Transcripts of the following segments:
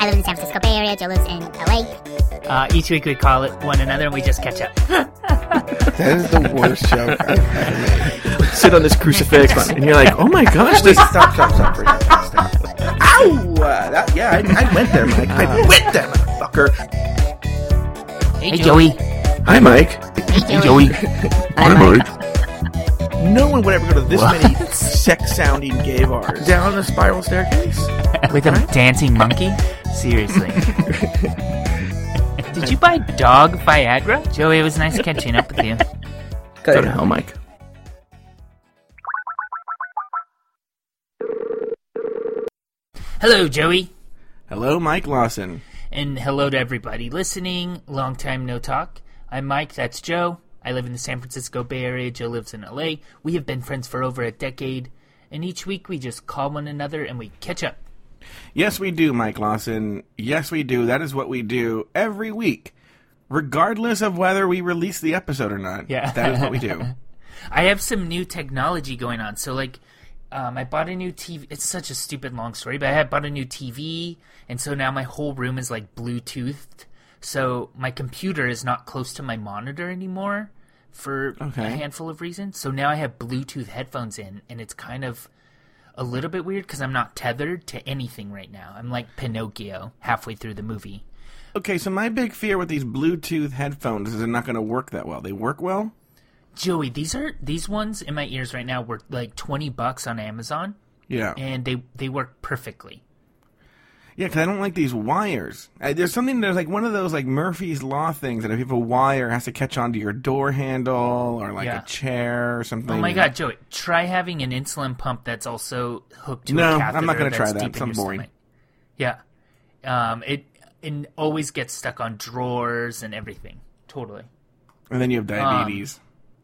I live in the San Francisco Bay Area. Joe lives in LA. Uh, each week we call it one another and we just catch up. That is the worst joke I've ever made. Sit on this crucifix, and you're like, oh my gosh, Wait, this. stop, stop, stop for a second. Stop. Ow! Uh, that, yeah, I, I went there, Mike. I went there, motherfucker. Hey, Joey. Hi, Mike. Hey, Joey. Hi, Mike. No one would ever go to this many sex-sounding gay bars. Down the spiral staircase. With a dancing monkey? Seriously. Did you buy dog Viagra? Joey, it was nice catching up with you. Go to hell, Mike. Hello, Joey. Hello, Mike Lawson. And hello to everybody listening. Long time no talk. I'm Mike, that's Joe. I live in the San Francisco Bay Area. Joe lives in LA. We have been friends for over a decade. And each week we just call one another and we catch up. Yes, we do, Mike Lawson. Yes, we do. That is what we do every week, regardless of whether we release the episode or not. Yeah. that is what we do. I have some new technology going on. So, like, um, I bought a new TV. It's such a stupid long story, but I had bought a new TV, and so now my whole room is like Bluetoothed. So my computer is not close to my monitor anymore for Okay. a handful of reasons. So now I have Bluetooth headphones in, and it's kind of a little bit weird because I'm not tethered to anything right now. I'm like Pinocchio halfway through the movie. Okay, so my big fear with these Bluetooth headphones is they're not going to work that well. They work well. Joey, these are these ones in my ears right now were like twenty bucks on Amazon, Yeah, and they they work perfectly. Yeah, because I don't like these wires. Uh, there's something there's like one of those like Murphy's Law things that if you have a wire, it has to catch onto your door handle or like Yeah. a chair or something. Oh my god, Joey! Try having an insulin pump that's also hooked to your catheter. No, I'm not gonna try that. Sounds boring. stomach. Yeah, um, it it always gets stuck on drawers and everything. Totally. And then you have diabetes.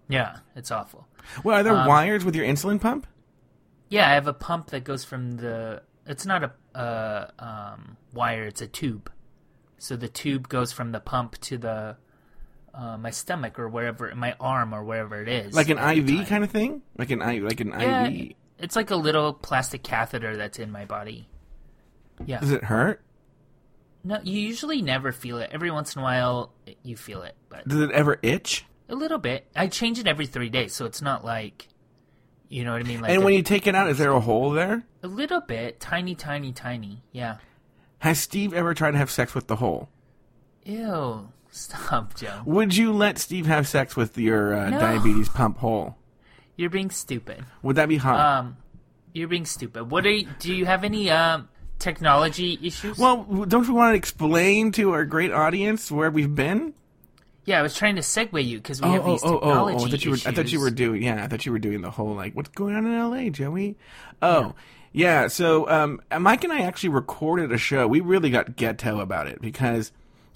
Yeah, it's awful. well, are there um, wires with your insulin pump? Yeah, I have a pump that goes from the. It's not a uh, um, wire; it's a tube. So the tube goes from the pump to the uh, my stomach or wherever, my arm or wherever it is. Like an IV time. kind of thing? Like an I like an Yeah, IV. it's like a little plastic catheter that's in my body. Yeah. Does it hurt? No, you usually never feel it. Every once in a while, you feel it, but Does it ever itch? a little bit. I change it every three days, so it's not like, you know what I mean. Like and when you take it out, is there a hole there? a little bit, tiny, tiny, tiny. Yeah. Has Steve ever tried to have sex with the hole? Ew. Stop, Joe. Would you let Steve have sex with your uh, No. diabetes pump hole? You're being stupid. Would that be hot? Um, you're being stupid. What are you, do you have any um technology issues? well, don't you want to explain to our great audience where we've been? Yeah, I was trying to segue you because we have these oh, technology I thought you were. I thought you were doing. Yeah, I thought you were doing the whole like, what's going on in L.A., Joey? Oh, yeah. so, um, Mike and I actually recorded a show. We really got ghetto about it because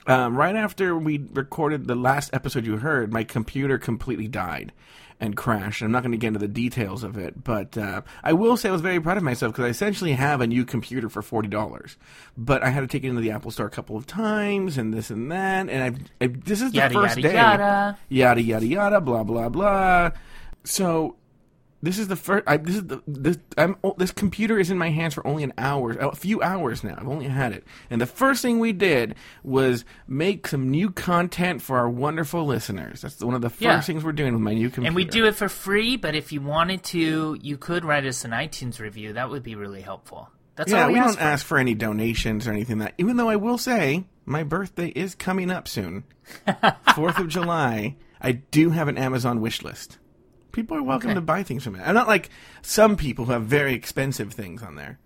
um, right after we recorded the last episode you heard, my computer completely died and crashed. I'm not going to get into the details of it, but uh, I will say I was very proud of myself because I essentially have a new computer for forty dollars. But I had to take it into the Apple Store a couple of times and this and that, and I, I this is the Yada, first yada, day yada. yada yada yada blah blah blah so this is the first I, this is the this I'm oh, this computer is in my hands for only an hour a few hours now I've only had it and the first thing we did was make some new content for our wonderful listeners that's one of the first Yeah. things we're doing with my new computer And we do it for free, but if you wanted to, you could write us an iTunes review. That would be really helpful. That's yeah all we, we ask don't for. ask for any donations or anything that even though I will say my birthday is coming up soon 4th of July I do have an Amazon wish list People are welcome Okay. to buy things from it. I'm not like some people who have very expensive things on there.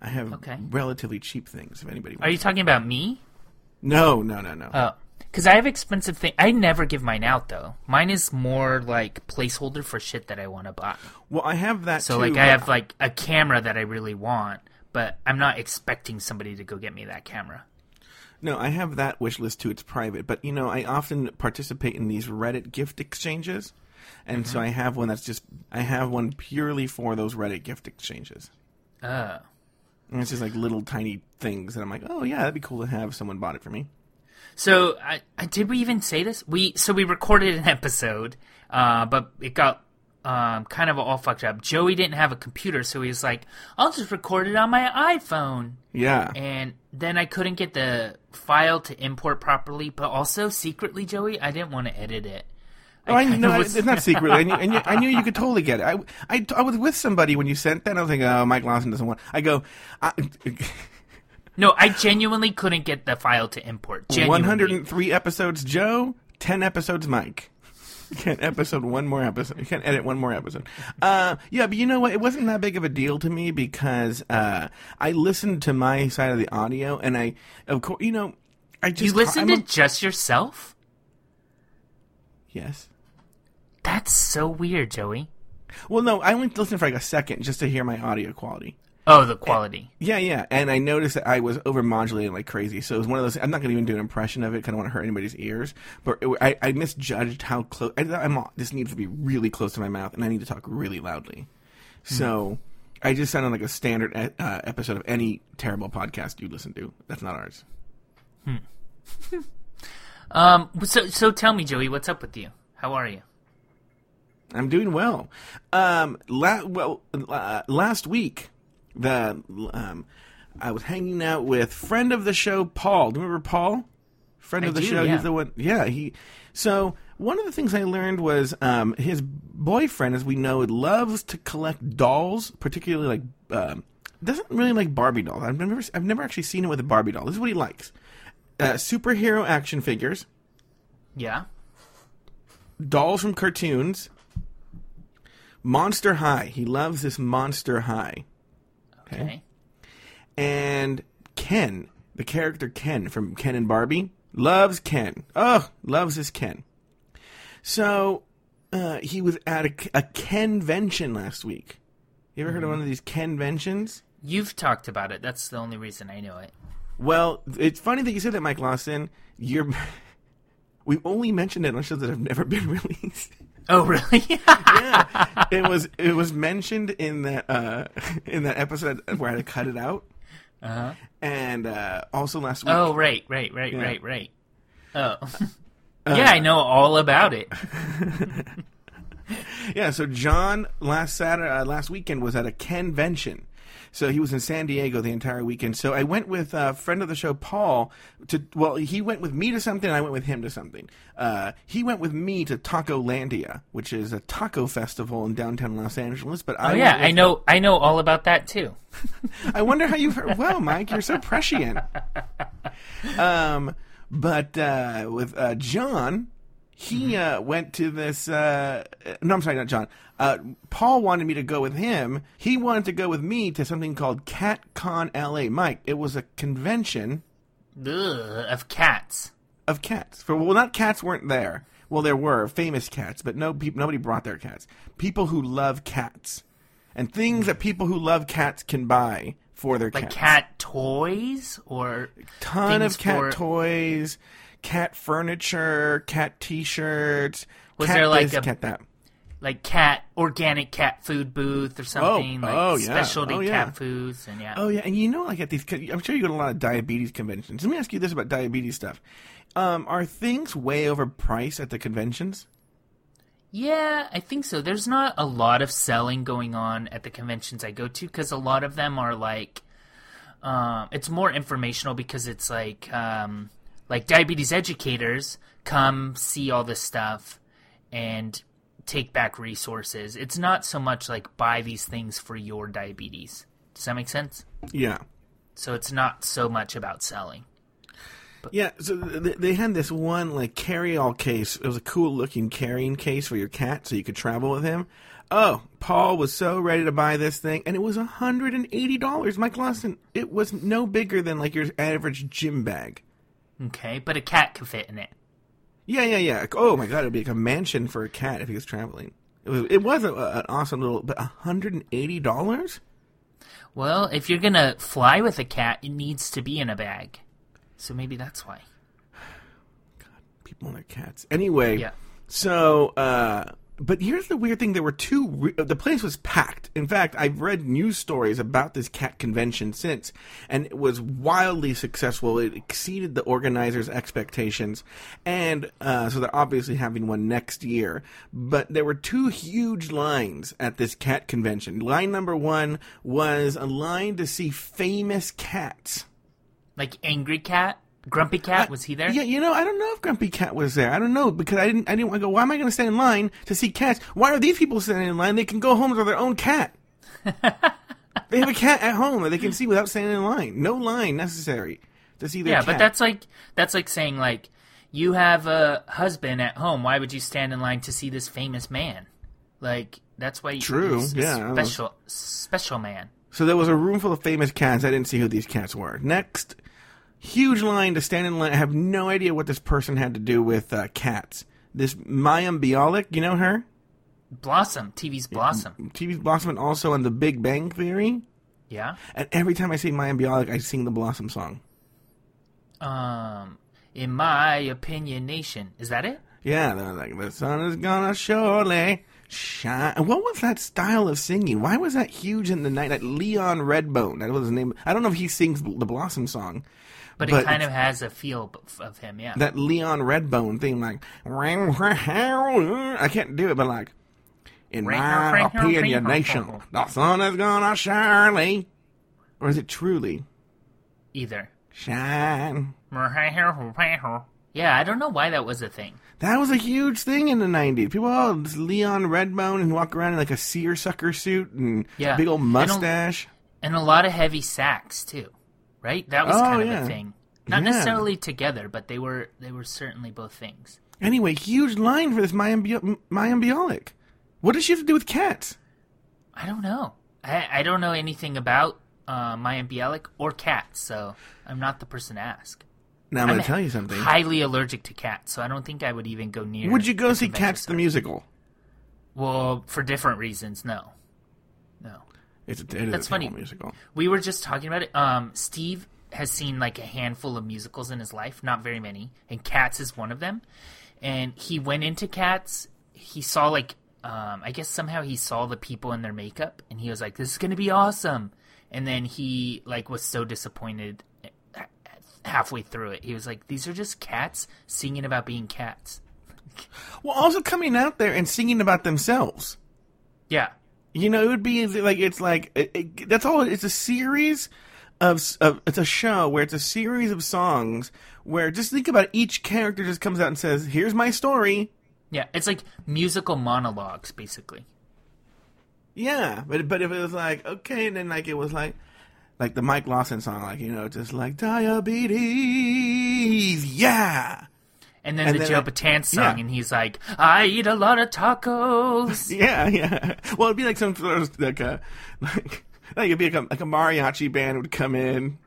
I have Okay. relatively cheap things. If anybody, Are you talking about me? No, no, no, no. Oh, because I have expensive things. I never give mine out though. Mine is more like placeholder for shit that I want to buy. well, I have that So too. like I have like a camera that I really want, but I'm not expecting somebody to go get me that camera. no, I have that wish list too. It's private, but you know, I often participate in these Reddit gift exchanges, and Mm-hmm. so I have one that's just I have one purely for those Reddit gift exchanges. Oh. And it's just like little tiny things that I'm like, oh yeah, that'd be cool to have. if Someone bought it for me. So, I, I, did we even say this? We so we recorded an episode, uh, but it got um, kind of all fucked up. Joey didn't have a computer, so he was like, "I'll just record it on my iPhone." Yeah. And then I couldn't get the file to import properly, but also secretly, Joey, I didn't want to edit it. Oh, I, kinda no, was- it's not secret. I knew, I, knew, I knew you could totally get it. I, I, I was with somebody when you sent that. I was like, oh, Mike Lawson doesn't want. I go, I, No, I genuinely couldn't get the file to import. Genuinely. 103 episodes, Joe. 10 episodes, Mike. You can't episode one more episode. You can't edit one more episode. Uh, yeah, but you know what? It wasn't that big of a deal to me because uh, I listened to my side of the audio, and I, of course, you know, I just You listened I'm to a- just yourself? yes. That's so weird, Joey. Well, no, I only listened for like a second just to hear my audio quality. Oh, the quality. Yeah, yeah, and I noticed that I was overmodulating like crazy. So it was one of those. I'm not going to even do an impression of it. I don't want to hurt anybody's ears. But it, I, I misjudged how close. I, thought, I'm, this needs to be really close to my mouth, and I need to talk really loudly. So I just sounded like a standard uh, episode of any terrible podcast you listen to. That's not ours. Hmm. Um, so so tell me, Joey, what's up with you? How are you? I'm doing well. Um, la- well, uh, last week, the um, I was hanging out with friend of the show, Paul. Do you remember Paul? Friend I of the do, show. yeah. He's the one. Yeah, he. So one of the things I learned was um, his boyfriend, as we know, loves to collect dolls, particularly like um, doesn't really like Barbie dolls. I've never I've never actually seen him with a Barbie doll. This is what he likes: uh, superhero action figures, Yeah. dolls from cartoons, Monster High. He loves this Monster High. Okay. And Ken, the character Ken from Ken and Barbie, loves Ken. Oh, loves his Ken. So uh, he was at a, a Kenvention last week. You ever heard of one of these Kenventions? You've talked about it. That's the only reason I know it. Well, it's funny that you said that, Mike Lawson. You're. We've only mentioned it on shows that have never been released. Oh, really? yeah, it was it was mentioned in that uh, in that episode where I had to cut it out, uh-huh. and uh, also last week. Oh, right, right, right, Yeah. right, right. Oh. yeah, I know all about it. Yeah, so John last Saturday, uh, last weekend was at a convention. So he was in San Diego the entire weekend. So I went with a friend of the show, Paul, to well, he went with me to something. I went with him to something. Uh, he went with me to Tacolandia, which is a taco festival in downtown Los Angeles. But I Oh, yeah, I know. I know all about that too. I wonder how you've heard. Well, Mike, you're so prescient. Um, but uh, with uh, John, he uh, went to this. Uh, no, I'm sorry, not John. Uh, Paul wanted me to go with him. He wanted to go with me to something called CatCon LA. Mike, it was a convention Ugh, of cats. of cats. For well, not cats weren't there. Well, there were famous cats, but no, peop nobody brought their cats. People who love cats and things that people who love cats can buy for their cats. Like cats. cat toys or ton of cat for- toys, cat furniture, cat T-shirts. Was cat there, like, this, a- cat that? like cat organic cat food booth or something like oh, yeah. specialty Oh, yeah. cat foods and yeah. Oh yeah, and you know, like at these, I'm sure you go to a lot of diabetes conventions. Let me ask you this about diabetes stuff: um, Are things way overpriced at the conventions? Yeah, I think so. There's not a lot of selling going on at the conventions I go to because a lot of them are like, um, it's more informational because it's like, um, like diabetes educators come see all this stuff and take back resources. It's not so much like buy these things for your diabetes. Does that make sense? Yeah, So it's not so much about selling. yeah. So th- they had this one like carry-all case. It was a cool-looking carrying case for your cat, so you could travel with him. Oh, Paul was so ready to buy this thing, and it was hundred and eighty dollars. Mike Lawson, it was no bigger than like your average gym bag. Okay, but a cat could fit in it. Yeah, yeah, yeah. Oh my god, it'd be like a mansion for a cat if he was traveling. It was, it was a, an awesome little, but hundred and eighty dollars. Well, if you're gonna fly with a cat, it needs to be in a bag. So maybe that's why. God, people and their cats. Anyway, Yeah. so uh, But here's the weird thing: there were two. Re- the place was packed. In fact, I've read news stories about this cat convention since, and it was wildly successful. It exceeded the organizers' expectations, and uh, so they're obviously having one next year. But there were two huge lines at this cat convention. Line number one was a line to see famous cats. Like Angry Cat, Grumpy Cat, was he there? Yeah, you know, I don't know if Grumpy Cat was there. I don't know because I didn't. I didn't want to go. Why am I going to stand in line to see cats? Why are these people standing in line? They can go home to their own cat. they have a cat at home that they can see without standing in line. No line necessary to see their yeah, cat. but that's like that's like saying like you have a husband at home. Why would you stand in line to see this famous man? Like that's why you, True, he's yeah, special special man. So there was a room full of famous cats. I didn't see who these cats were. Next, huge line to stand in line. I have no idea what this person had to do with uh, cats. This Mayim Bialik, you know her? Blossom, TV's Blossom. TV's Blossom and also on The Big Bang Theory. Yeah. And every time I see Mayim Bialik, I sing the Blossom song. Um, in my opinion, nation is that it? Yeah, they're like the sun is gonna surely shine. What was that style of singing? Why was that huge in the night? That Leon Redbone, that was his name. I don't know if he sings the Blossom song, But, But it kind of has a feel of him. Yeah. that Leon Redbone thing, like I can't do it, but like in my opinion, nation, the sun is gonna surely, or is it truly Either. shine? Yeah, I don't know why that was a thing. That was a huge thing in the '90s. People, oh, this Leon Redbone, and walk around in like a seersucker suit and Yeah. big old And a- mustache. and a lot of heavy sacks too, right? That was Oh, kind of yeah. a thing. Not Yeah. necessarily together, but they were they were certainly both things. Anyway, huge line for this Mayim Bio- What does she have to do with cats? I don't know. I, I don't know anything about uh, Maya Bialik or cats, so I'm not the person to ask. Now I'm, going I'm to tell you something. Highly allergic to cats, so I don't think I would even go near. Would you go see Cats the musical? Well, for different reasons, no. It's a, it That's funny. musical. We were just talking about it. Um, Steve has seen like a handful of musicals in his life, not very many, and Cats is one of them. And he went into Cats. He saw like, um, I guess somehow he saw the people in their makeup, and he was like, "This is gonna be awesome." And then he like was so disappointed uh, halfway through it. He was like, "These are just cats singing about being cats." Well, also coming out there and singing about themselves. Yeah, You know, it would be like it's like it, it, that's all. It's a series of, of it's a show where it's a series of songs where just think about it, each character just comes out and says, "Here's my story." yeah. It's like musical monologues, basically. Yeah, but but if it was like okay, and then like it was like like the Mike Lawson song, like you know, just like diabetes, yeah, And then And the then Joe I- song, yeah. and he's like, "I eat a lot of tacos." yeah, yeah. Well, it'd be like some sort of like a like like it'd be like a, like a mariachi band would come in.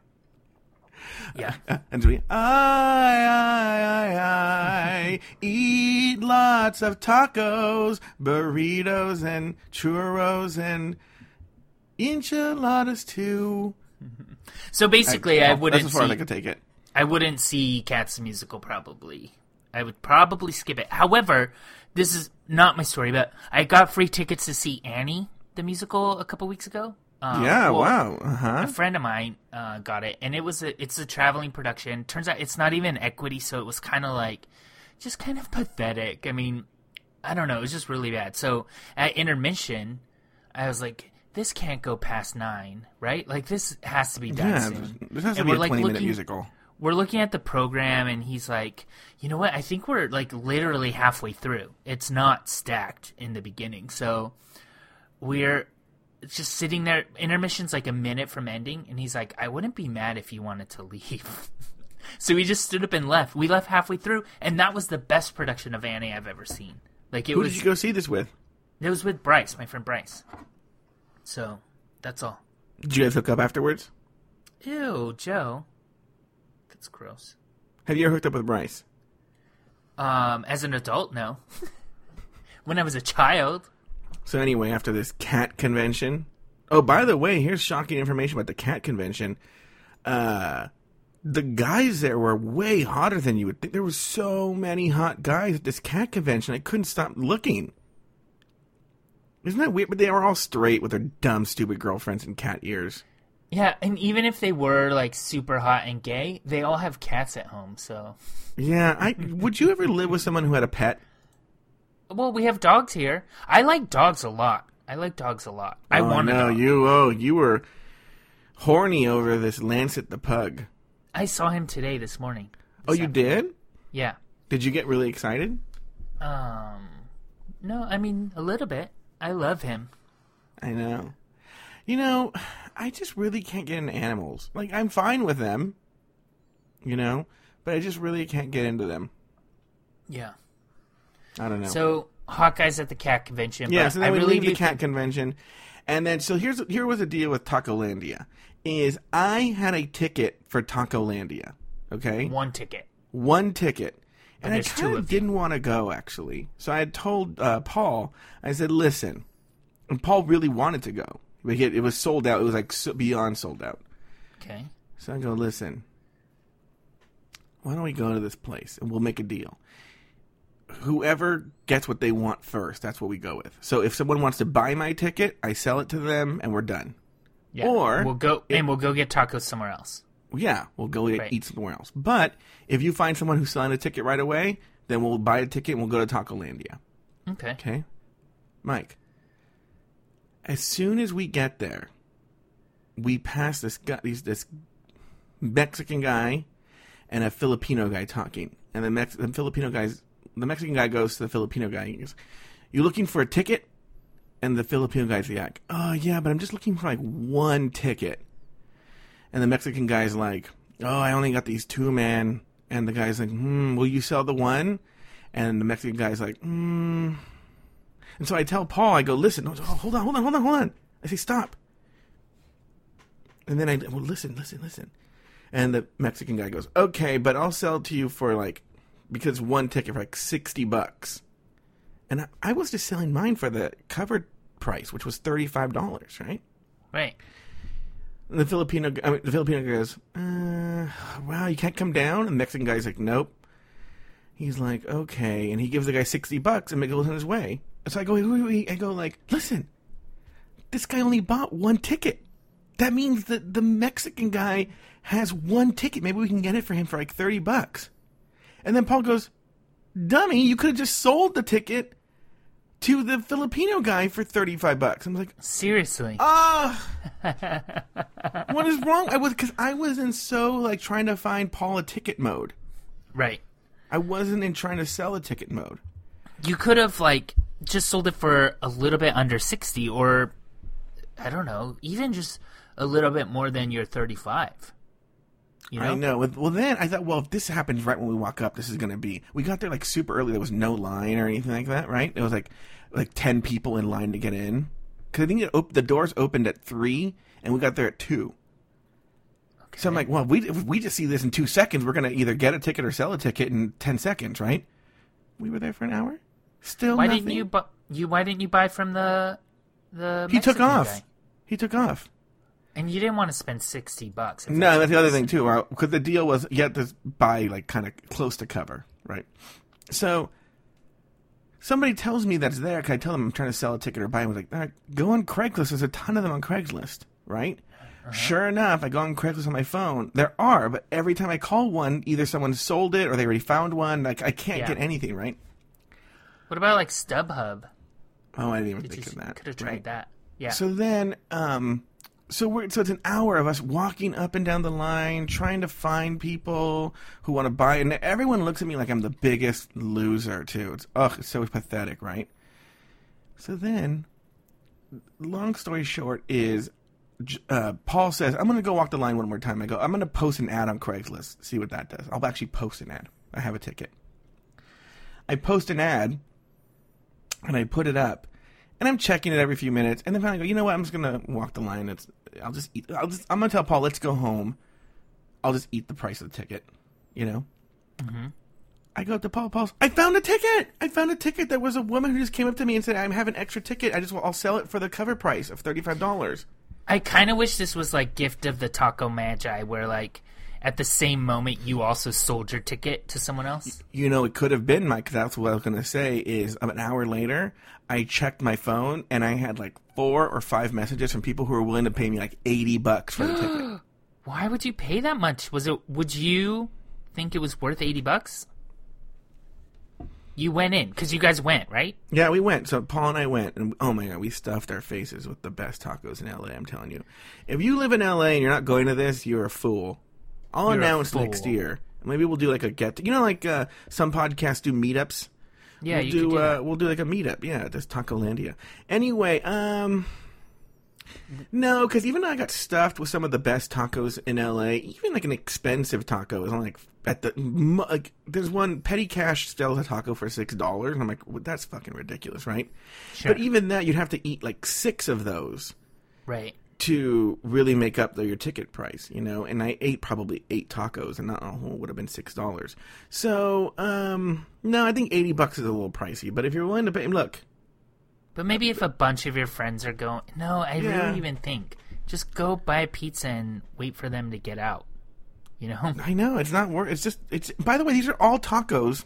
yeah, and it'd be I I I I eat lots of tacos, burritos, and churros, and enchiladas too. So basically, I, well, wouldn't That's as far as see. I could take it. I wouldn't see Cats musical. Probably, I would probably skip it. However, this is not my story, but I got free tickets to see Annie the musical a couple weeks ago. Um, Yeah, well, wow. Uh huh. A friend of mine uh, got it, and it was a it's a traveling production. Turns out it's not even equity, so it was kind of like just kind of pathetic. I mean, I don't know, it was just really bad. So at intermission, I was like, "This can't go past nine, right? Like this has to be done Yeah, soon." this has to And be a like, twenty minute musical. We're looking at the program and he's like, you know what? I think we're like literally halfway through. It's not stacked in the beginning. So we're just sitting there. Intermission's like a minute from ending. And he's like, I wouldn't be mad if you wanted to leave. so we just stood up and left. We left halfway through. And that was the best production of Annie I've ever seen. Like it Who was, did you go see this with? it was with Bryce, my friend Bryce. So that's all. Did you guys hook up afterwards? Ew, Joe. That's gross. Have you ever hooked up with Bryce? Um, as an adult, no. when I was a child, So anyway, after this cat convention. Oh, by the way, here's shocking information about the cat convention. Uh the guys there were way hotter than you would think. There were so many hot guys at this cat convention. I couldn't stop looking. Isn't that weird? But they were all straight with their dumb, stupid girlfriends and cat ears. Yeah, and even if they were like super hot and gay, they all have cats at home. So, Yeah, I would you ever live with someone who had a pet? well, we have dogs here. I like dogs a lot. I like dogs a lot. I oh, want to. no, you oh you were horny over this Lancet the pug. I saw him today this morning. Oh, you did? Yeah. Did you get really excited? Um. No, I mean a little bit. I love him. I know. You know, I just really can't get into animals. Like I'm fine with them, you know, but I just really can't get into them. Yeah. I don't know. So Hawkeye's at the cat convention. yeah, but so then I we really leave the cat think- convention, and then so here's here was the deal with Tacolandia. Is I had a ticket for Tacolandia, okay, one ticket. one ticket, and I there's two kind of didn't want to go actually. So I had told uh, Paul, I said, listen, and Paul really wanted to go. Like it, it was sold out. It was like so, beyond sold out. Okay. So I go, listen, why don't we go to this place and we'll make a deal. Whoever gets what they want first, that's what we go with. So if someone wants to buy my ticket, I sell it to them and we're done. Yeah. Or- we'll go and we'll go get tacos somewhere else. Yeah, we'll go eat- Right. eat somewhere else. But if you find someone who's selling a ticket right away, then we'll buy a ticket and we'll go to Tacolandia. Okay. Okay? Mike, as soon as we get there, we pass this guy, these, this Mexican guy and a Filipino guy talking. And the, Mex- the Filipino guy's, the Mexican guy goes to the Filipino guy and goes, You looking for a ticket? And the Filipino guy's like, Oh, yeah, but I'm just looking for like one ticket. And the Mexican guy's like, Oh, I only got these two, man. And the guy's like, Hmm, will you sell the one? And the Mexican guy's like, Hmm. And so I tell Paul, I go, listen, oh, hold on, hold on, hold on, hold on. I say, stop. And then I, well, listen, listen, listen. And the Mexican guy goes, okay, but I'll sell it to you for like, because one ticket for like 60 bucks. And I, I was just selling mine for the covered price, which was $35, right? Right. And the Filipino, I mean, the Filipino guy goes, uh, wow, you can't come down? And the Mexican guy's like, nope. He's like, okay, and he gives the guy sixty bucks and goes on his way. So I go. I go like, listen, this guy only bought one ticket. That means that the Mexican guy has one ticket. Maybe we can get it for him for like thirty bucks. And then Paul goes, dummy, you could have just sold the ticket to the Filipino guy for thirty-five bucks. I'm like, Seriously. Ah, what is wrong? I was because I was in so like trying to find Paul a ticket mode. right. I wasn't in trying to sell a ticket mode. You could have like just sold it for a little bit under 60 or I don't know, even just a little bit more than your 35. You know? I know. Well, then I thought, well, if this happens right when we walk up, this is going to be. We got there like super early. There was no line or anything like that, right? It was like like ten people in line to get in. Because I think it op- the doors opened at three, and we got there at two. So I'm like, well, we if we just see this in two seconds, we're going to either get a ticket or sell a ticket in ten seconds, right? We were there for an hour. Still, Why nothing. didn't you bu- you why didn't you buy from the the He took off. guy? He took off. And you didn't want to spend 60 bucks. No, that's the other thing too. Because the deal was you had to buy like kind of close to cover, right? So somebody tells me that's there. Can I tell them I'm trying to sell a ticket or buy? I was like, All right, go on Craigslist. There's a ton of them on Craigslist, right? Uh-huh. Sure enough, I go on Craigslist on my phone. There are, but every time I call one, either someone sold it or they already found one. Like I can't Yeah. get anything, right? What about like StubHub? Oh, I didn't even Did think you of that. could have tried right? that. Yeah. So then, um, so we're so it's an hour of us walking up and down the line, trying to find people who want to buy, and everyone looks at me like I'm the biggest loser too. It's ugh, it's so pathetic, right? So then, long story short is, uh, Paul says, "I'm going to go walk the line one more time." I go, "I'm going to post an ad on Craigslist, see what that does." I'll actually post an ad. I have a ticket. I post an ad, and I put it up and I'm checking it every few minutes, and then finally I go, you know what? I'm just gonna walk the line. It's I'll just eat. I'll just I'm gonna tell Paul, let's go home. I'll just eat the price of the ticket. You know. Mm-hmm. I go up to Paul. Paul's. I found a ticket. I found a ticket. There was a woman who just came up to me and said, "I have an extra ticket. I just I'll sell it for the cover price of thirty five dollars." I kind of wish this was like Gift of the Taco Magi, where like at the same moment you also sold your ticket to someone else? You know, it could have been Mike. That's what I was going to say. Is an hour later, I checked my phone and I had like four or five messages from people who were willing to pay me like eighty bucks for the ticket. Why would you pay that much? Was it? Would you think it was worth eighty bucks? You went in because you guys went, right? Yeah, we went. So Paul and I went, and oh my god, we stuffed our faces with the best tacos in LA. I'm telling you, if you live in LA and you're not going to this, you're a fool. I'll You're announce next year. Maybe we'll do like a get. You know, like uh, some podcasts do meetups. Yeah, we'll you do, do uh, we'll do like a meetup. Yeah, at this Tacolandia. Anyway, um, no, because even though I got stuffed with some of the best tacos in LA, even like an expensive taco is only like at the like. There's one Petty Cash sells a taco for six dollars, and I'm like, well, that's fucking ridiculous, right? Sure. But even that, you'd have to eat like six of those Right. To really make up the, your ticket price, you know. And I ate probably eight tacos, and not a whole would have been six dollars. So, um, no, I think eighty bucks is a little pricey. But if you're willing to pay, look, But maybe if a bunch of your friends are going, no, I Yeah. really even think just go buy a pizza and wait for them to get out. You know? I know it's not worth. It's just it's. By the way, these are all tacos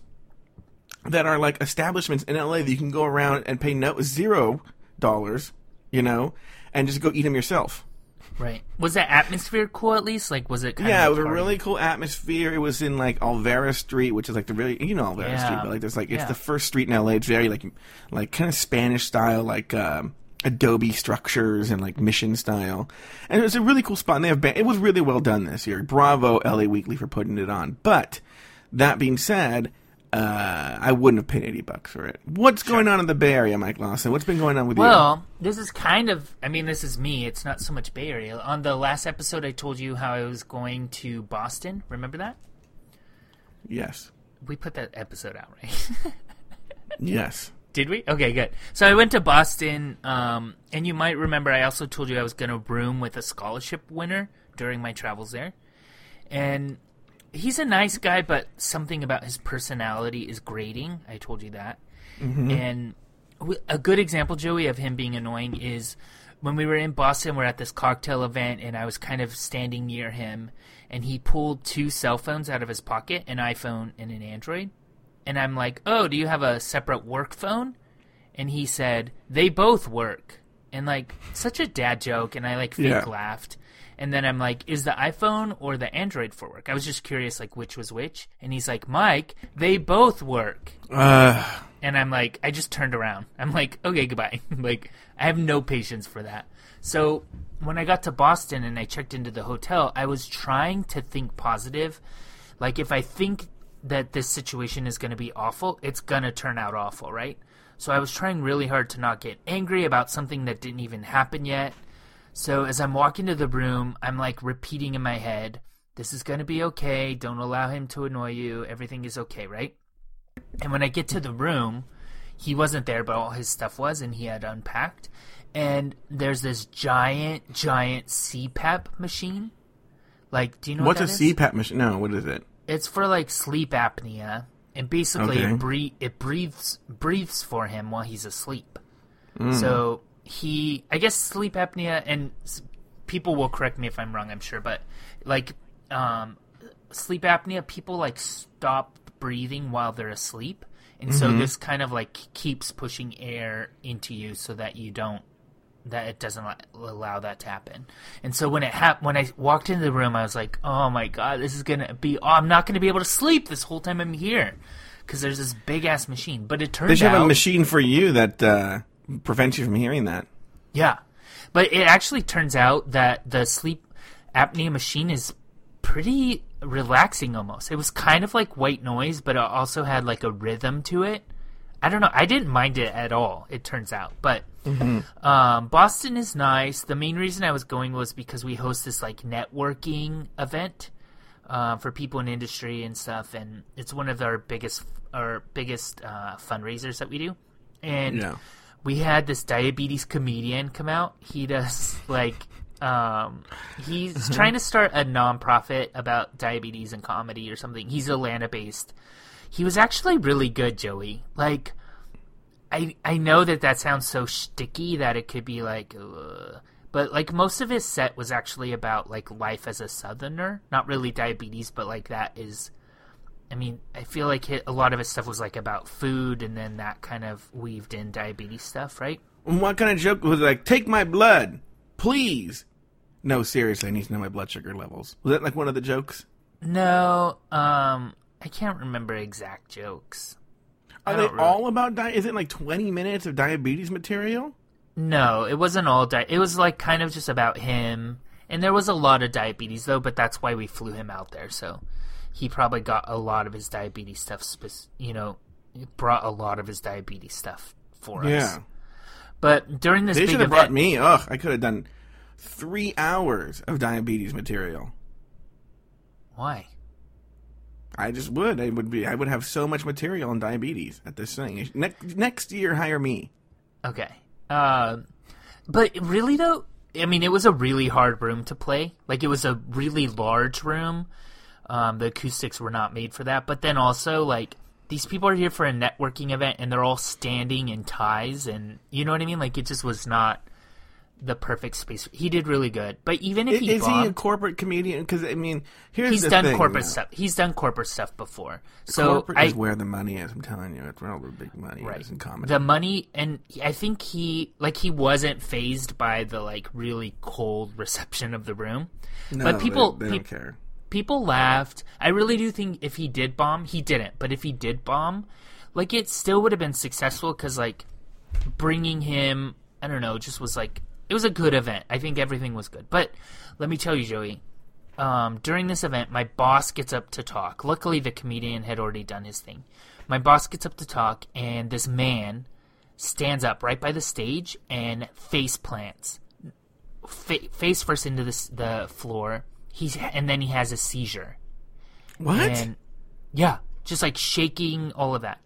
that are like establishments in LA that you can go around and pay no zero dollars, you know, and just go eat them yourself. Right. Was that atmosphere cool at least? Like, was it? Kind Yeah, it was a really cool atmosphere. It was in like Olvera Street, which is like the really you know Olvera Yeah. Street, but like there's like it's Yeah. the first street in LA. It's very like like kind of Spanish style, like um, adobe structures and like mission style. And it was a really cool spot. And they have ba- it was really well done this year. Bravo LA Weekly for putting it on. But that being said. Uh, I wouldn't have paid eighty bucks for it. What's going on in the Bay Area, Mike Lawson? What's been going on with you? Well, this is kind of. I mean, this is me. It's not so much Bay Area. On the last episode, I told you how I was going to Boston. Remember that? Yes, We put that episode out, right? yes. Did we? Okay, good. So I went to Boston, um, and you might remember I also told you I was going to room with a scholarship winner during my travels there. And he's a nice guy, but something about his personality is grating. I told you that. Mm-hmm. And a good example, Joey, of him being annoying is when we were in Boston, we're at this cocktail event, and I was kind of standing near him, and he pulled two cell phones out of his pocket an iPhone and an Android. And I'm like, oh, do you have a separate work phone? And he said, they both work. And like, such a dad joke. And I like fake Yeah. laughed. And then I'm like, is the iPhone or the Android for work? I was just curious, like, which was which. And he's like, Mike, they both work. Uh, And I'm like, I just turned around. I'm like, okay, goodbye. like, I have no patience for that. So when I got to Boston and I checked into the hotel, I was trying to think positive. Like, if I think that this situation is going to be awful, it's going to turn out awful, right? So I was trying really hard to not get angry about something that didn't even happen yet. So as I'm walking to the room, I'm like repeating in my head, this is going to be okay. Don't allow him to annoy you. Everything is okay, right? And when I get to the room, he wasn't there, but all his stuff was, and he had unpacked. And there's this giant, giant CPAP machine. Like, do you know what's a what that is? CPAP machine? No, what is it? It's for like sleep apnea, and basically Okay. it, bre- it breathes breathes for him while he's asleep. Mm. So he, I guess, sleep apnea, and people will correct me if I'm wrong. I'm sure, but like um, sleep apnea, people like stop breathing while they're asleep, and so Mm-hmm. this kind of like keeps pushing air into you so that you don't that it doesn't allow that to happen. And so when it hap- when I walked into the room, I was like, "Oh my god, this is gonna be. Oh, I'm not gonna be able to sleep this whole time I'm here." Because there's this big ass machine, but it turned They should out have a machine for you that uh, prevents you from hearing that. Yeah. But it actually turns out that the sleep apnea machine is pretty relaxing almost. It was kind of like white noise, but it also had like a rhythm to it. I don't know. I didn't mind it at all, it turns out. But um, Boston is nice. The main reason I was going was because we host this like networking event uh, for people in industry and stuff, and it's one of our biggest our biggest uh, fundraisers that we do. And Yeah. We had this diabetes comedian come out. He does like um he's trying to start a nonprofit about diabetes and comedy or something. He's Atlanta based. He was actually really good, Joey. Like I I know that that sounds so sticky that it could be like ugh, But like most of his set was actually about like life as a southerner, not really diabetes, but like that is I mean, I feel like a lot of his stuff was like about food and then that kind of weaved in diabetes stuff, right? And what kind of joke was it like, take my blood, please? No, seriously, I need to know my blood sugar levels. Was that like one of the jokes? No, um I can't remember exact jokes. Are they really- all about di- Is it like 20 minutes of diabetes material? No, it wasn't all di- it was like kind of just about him. And there was a lot of diabetes though, but that's why we flew him out there. So he probably got a lot of his diabetes stuff you know, brought a lot of his diabetes stuff for us. Yeah. But during this They big should have event, brought me. Ugh, I could have done three hours of diabetes material. why? I just would. I would be. I would have so much material on diabetes at this thing. Next next year, hire me. Okay. Um, but really though, I mean, it was a really hard room to play. Like it was a really large room. Um, the acoustics were not made for that. But then also, like these people are here for a networking event, and they're all standing in ties, and you know what I mean. Like it just was not the perfect space. He did really good, but even if he is he a corporate comedian? Because I mean, here's he's done thing, corporate yeah. stuff. He's done corporate stuff before. So corporate I, is where the money is. I'm telling you, it's where all the big money right. is in comedy. The money, and I think he like he wasn't phased by the like really cold reception of the room. no, but people, they, they don't peop- care. People laughed. I really do think if he did bomb, he didn't. But if he did bomb, like it still would have been successful because like bringing him, I don't know, just was like it was a good event. I think everything was good. But let me tell you, Joey. Um, during this event, my boss gets up to talk. Luckily, the comedian had already done his thing. My boss gets up to talk, and this man stands up right by the stage and face plants, fa- face first into the, s- the floor. He's and then he has a seizure. What? And yeah, just like shaking, all of that.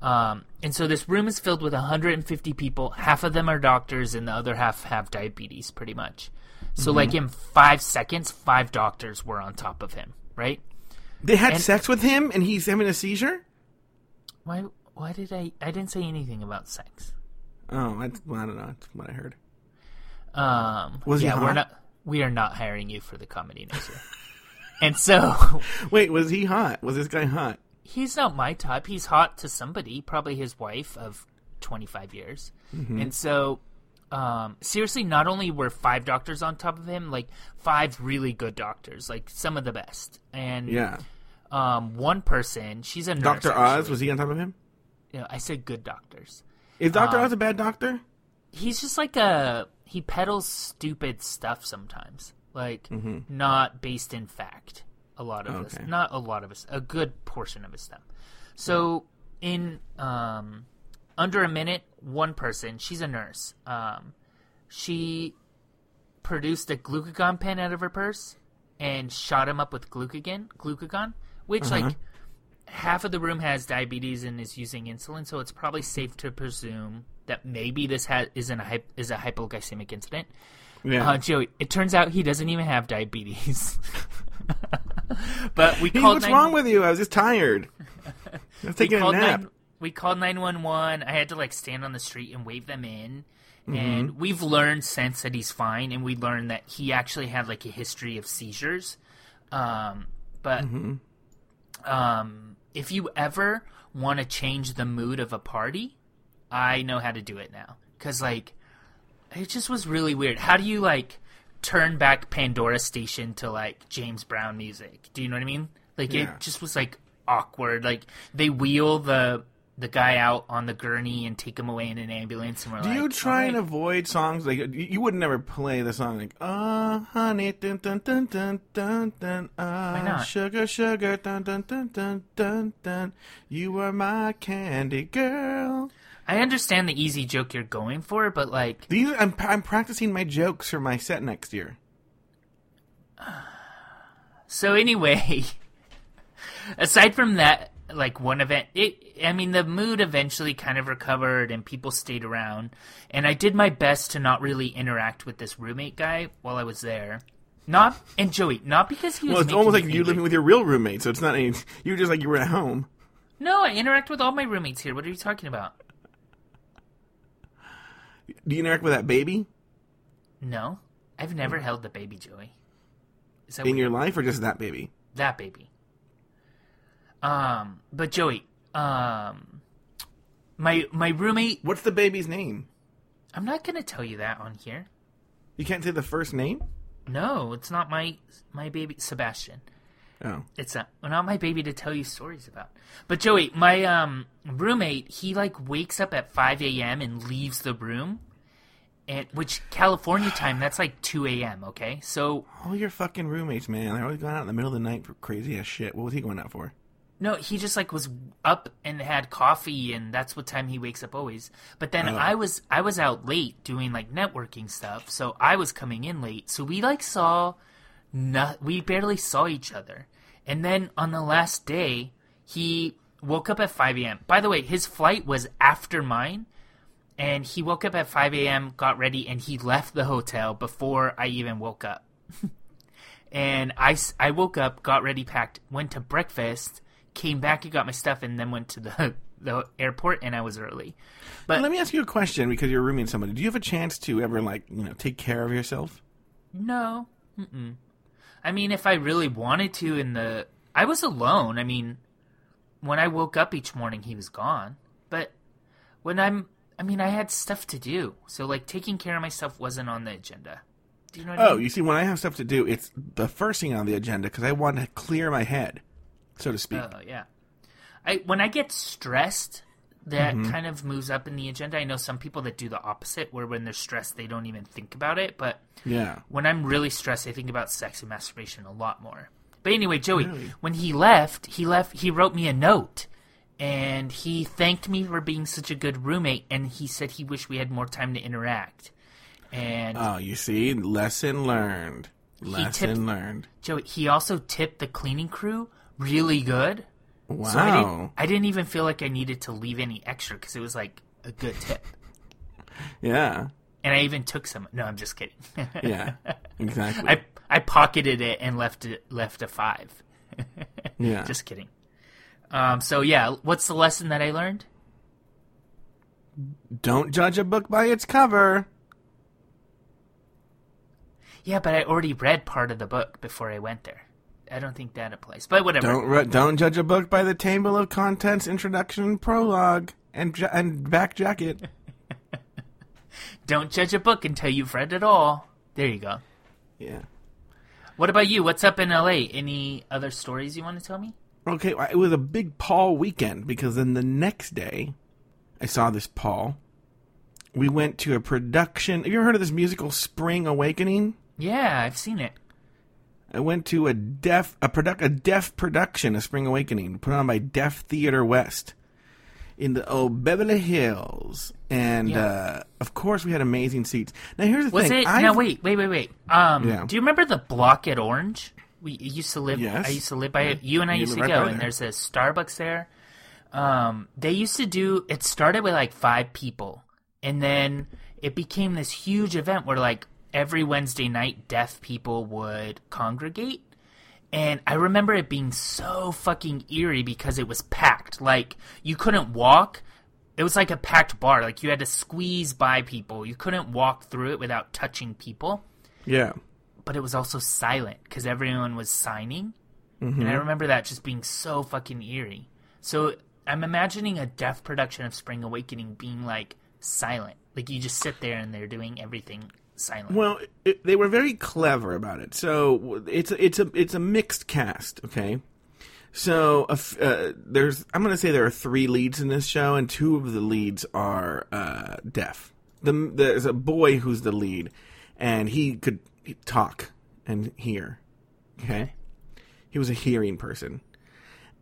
Um, and so this room is filled with 150 people. Half of them are doctors, and the other half have diabetes, pretty much. So, like in five seconds, five doctors were on top of him. Right? they had and- sex with him, and he's having a seizure. Why? Why did I? I didn't say anything about sex. Oh, that's, well, I don't know. That's what I heard. Um, Was he yeah, we're not. We are not hiring you for the comedy news here. and so Wait, was he hot? Was this guy hot? he's not my type. He's hot to somebody, probably his wife of 25 years. Mm-hmm. And so, um, seriously, not only were five doctors on top of him, like five really good doctors, like some of the best. And Yeah. um, one person, she's a nurse. Doctor Oz actually. was he on top of him? You know, I said good doctors. Is Doctor Um, Oz a bad doctor? He's just like a he peddles stupid stuff sometimes, like not based in fact. A lot of this, Mm-hmm. Not a lot of his, a good portion of his stuff. So in um, under a minute, one person, she's a nurse. Um, she produced a glucagon pen out of her purse and shot him up with glucagon, glucagon, which Uh-huh. like half of the room has diabetes and is using insulin, so it's probably safe to presume that maybe this ha- isn't a hy- is a hypoglycemic incident. Yeah. Uh, Joey, it turns out he doesn't even have diabetes. but we Hey, called what's nine- wrong with you? I was just tired. I was we taking a called nap. nine, we called 911. I had to like stand on the street and wave them in. Mm-hmm. And we've learned since that he's fine, and we learned that he actually had like a history of seizures. Um, but Mm-hmm. um, if you ever want to change the mood of a party, I know how to do it now. Cause like, it just was really weird. How do you like turn back Pandora Station to like James Brown music? Do you know what I mean? Like Yeah. it just was like awkward. Like they wheel the the guy out on the gurney and take him away in an ambulance, and we're Do like, you try and "Alright." avoid songs like you- would never play the song like "Oh honey dun dun dun dun dun dun ah not? sugar sugar dun dun dun dun dun dun you are my candy girl." I understand the easy joke you're going for, but like, These I'm I'm practicing my jokes for my set next year. So anyway, aside from that, like one event, it I mean the mood eventually kind of recovered and people stayed around, and I did my best to not really interact with this roommate guy while I was there. Not and Joey, not because he was. Well, it's almost like you living with your real roommate, so it's not any. You were just like you were at home. No, I interact with all my roommates here. What are you talking about? Do you interact with that baby? No, I've never held the baby, Joey. Is that In weird? your life or just that baby? that baby? Um, but Joey, um, my my roommate. What's the baby's name? I'm not gonna tell you that on here. You can't say the first name? No, it's not my my baby, Sebastian. Oh. It's not, not my baby to tell you stories about. But Joey, my um roommate, he like wakes up at 5 a.m. and leaves the room, and which California time that's like 2 a.m. Okay, so All your fucking roommates, man. They're always going out in the middle of the night for crazy ass shit. What was he going out for? No, he just like was up and had coffee, and that's what time he wakes up always. But then Oh. I was I was out late doing like networking stuff, so I was coming in late. So we like saw, no, we barely saw each other. And then on the last day, he woke up at 5 a.m. By the way, his flight was after mine, and he woke up at 5 a.m., got ready, and he left the hotel before I even woke up. and I, I woke up, got ready, packed, went to breakfast, came back and got my stuff, and then went to the the airport, and I was early. But Let me ask you a question because you're rooming somebody. Do you have a chance to ever, like, you know, take care of yourself? No. Mm-mm. I mean, if I really wanted to, in the I was alone. I mean, when I woke up each morning, he was gone. But when I'm, I mean, I had stuff to do, so like taking care of myself wasn't on the agenda. Do you know what I Oh, mean? you see, when I have stuff to do, it's the first thing on the agenda because I want to clear my head, so to speak. Oh yeah. I when I get stressed, that mm-hmm. kind of moves up in the agenda. I know some people that do the opposite, where when they're stressed, they don't even think about it. But yeah. when I'm really stressed, I think about sex and masturbation a lot more. But anyway, Joey, Really? when he left, he left. He wrote me a note, and he thanked me for being such a good roommate, and he said he wished we had more time to interact. And Oh, you see, lesson learned. Lesson tipped- learned. Joey, he also tipped the cleaning crew really good. Wow. So I didn't, I didn't even feel like I needed to leave any extra because it was like a good tip. yeah. And I even took some. No, I'm just kidding. Yeah. Exactly. I I pocketed it and left it left a five. yeah. Just kidding. Um. So yeah, what's the lesson that I learned? Don't judge a book by its cover. Yeah, but I already read part of the book before I went there. I don't think that applies. But whatever. Don't re- don't judge a book by the table of contents, introduction, prologue, and ja- and back jacket. Don't judge a book until you've read it all. There you go. yeah. What about you? What's up in LA? Any other stories you want to tell me? Okay, it was a big Paul weekend because then the next day, I saw this Paul. We went to a production. Have you ever heard of this musical Spring Awakening? Yeah, I've seen it. I went to a deaf a product a deaf production of Spring Awakening put on by Deaf Theater West in the old Beverly Hills, and Yeah. uh, of course we had amazing seats. Now here's the Was thing. it? I've- Now wait, wait, wait, wait. Um, Yeah. do you remember the block at Orange? We used to live. Yes. I used to live by it. You and I You used to live go, and there. there's a Starbucks there. Um, they used to do. It started with like five people, and then it became this huge event where like every Wednesday night, deaf people would congregate. And I remember it being so fucking eerie because it was packed. Like you couldn't walk. It was like a packed bar. Like you had to squeeze by people. You couldn't walk through it without touching people. Yeah. But it was also silent because everyone was signing. And I mm-hmm. remember that just being so fucking eerie. So I'm imagining a deaf production of Spring Awakening being like silent. Like you just sit there and they're doing everything silent. Well, it, they were very clever about it. So it's a, it's a it's a mixed cast. Okay, so uh, there's I'm going to say there are three leads in this show, and two of the leads are uh, deaf. The, there's a boy who's the lead, and he could talk and hear. Okay, he was a hearing person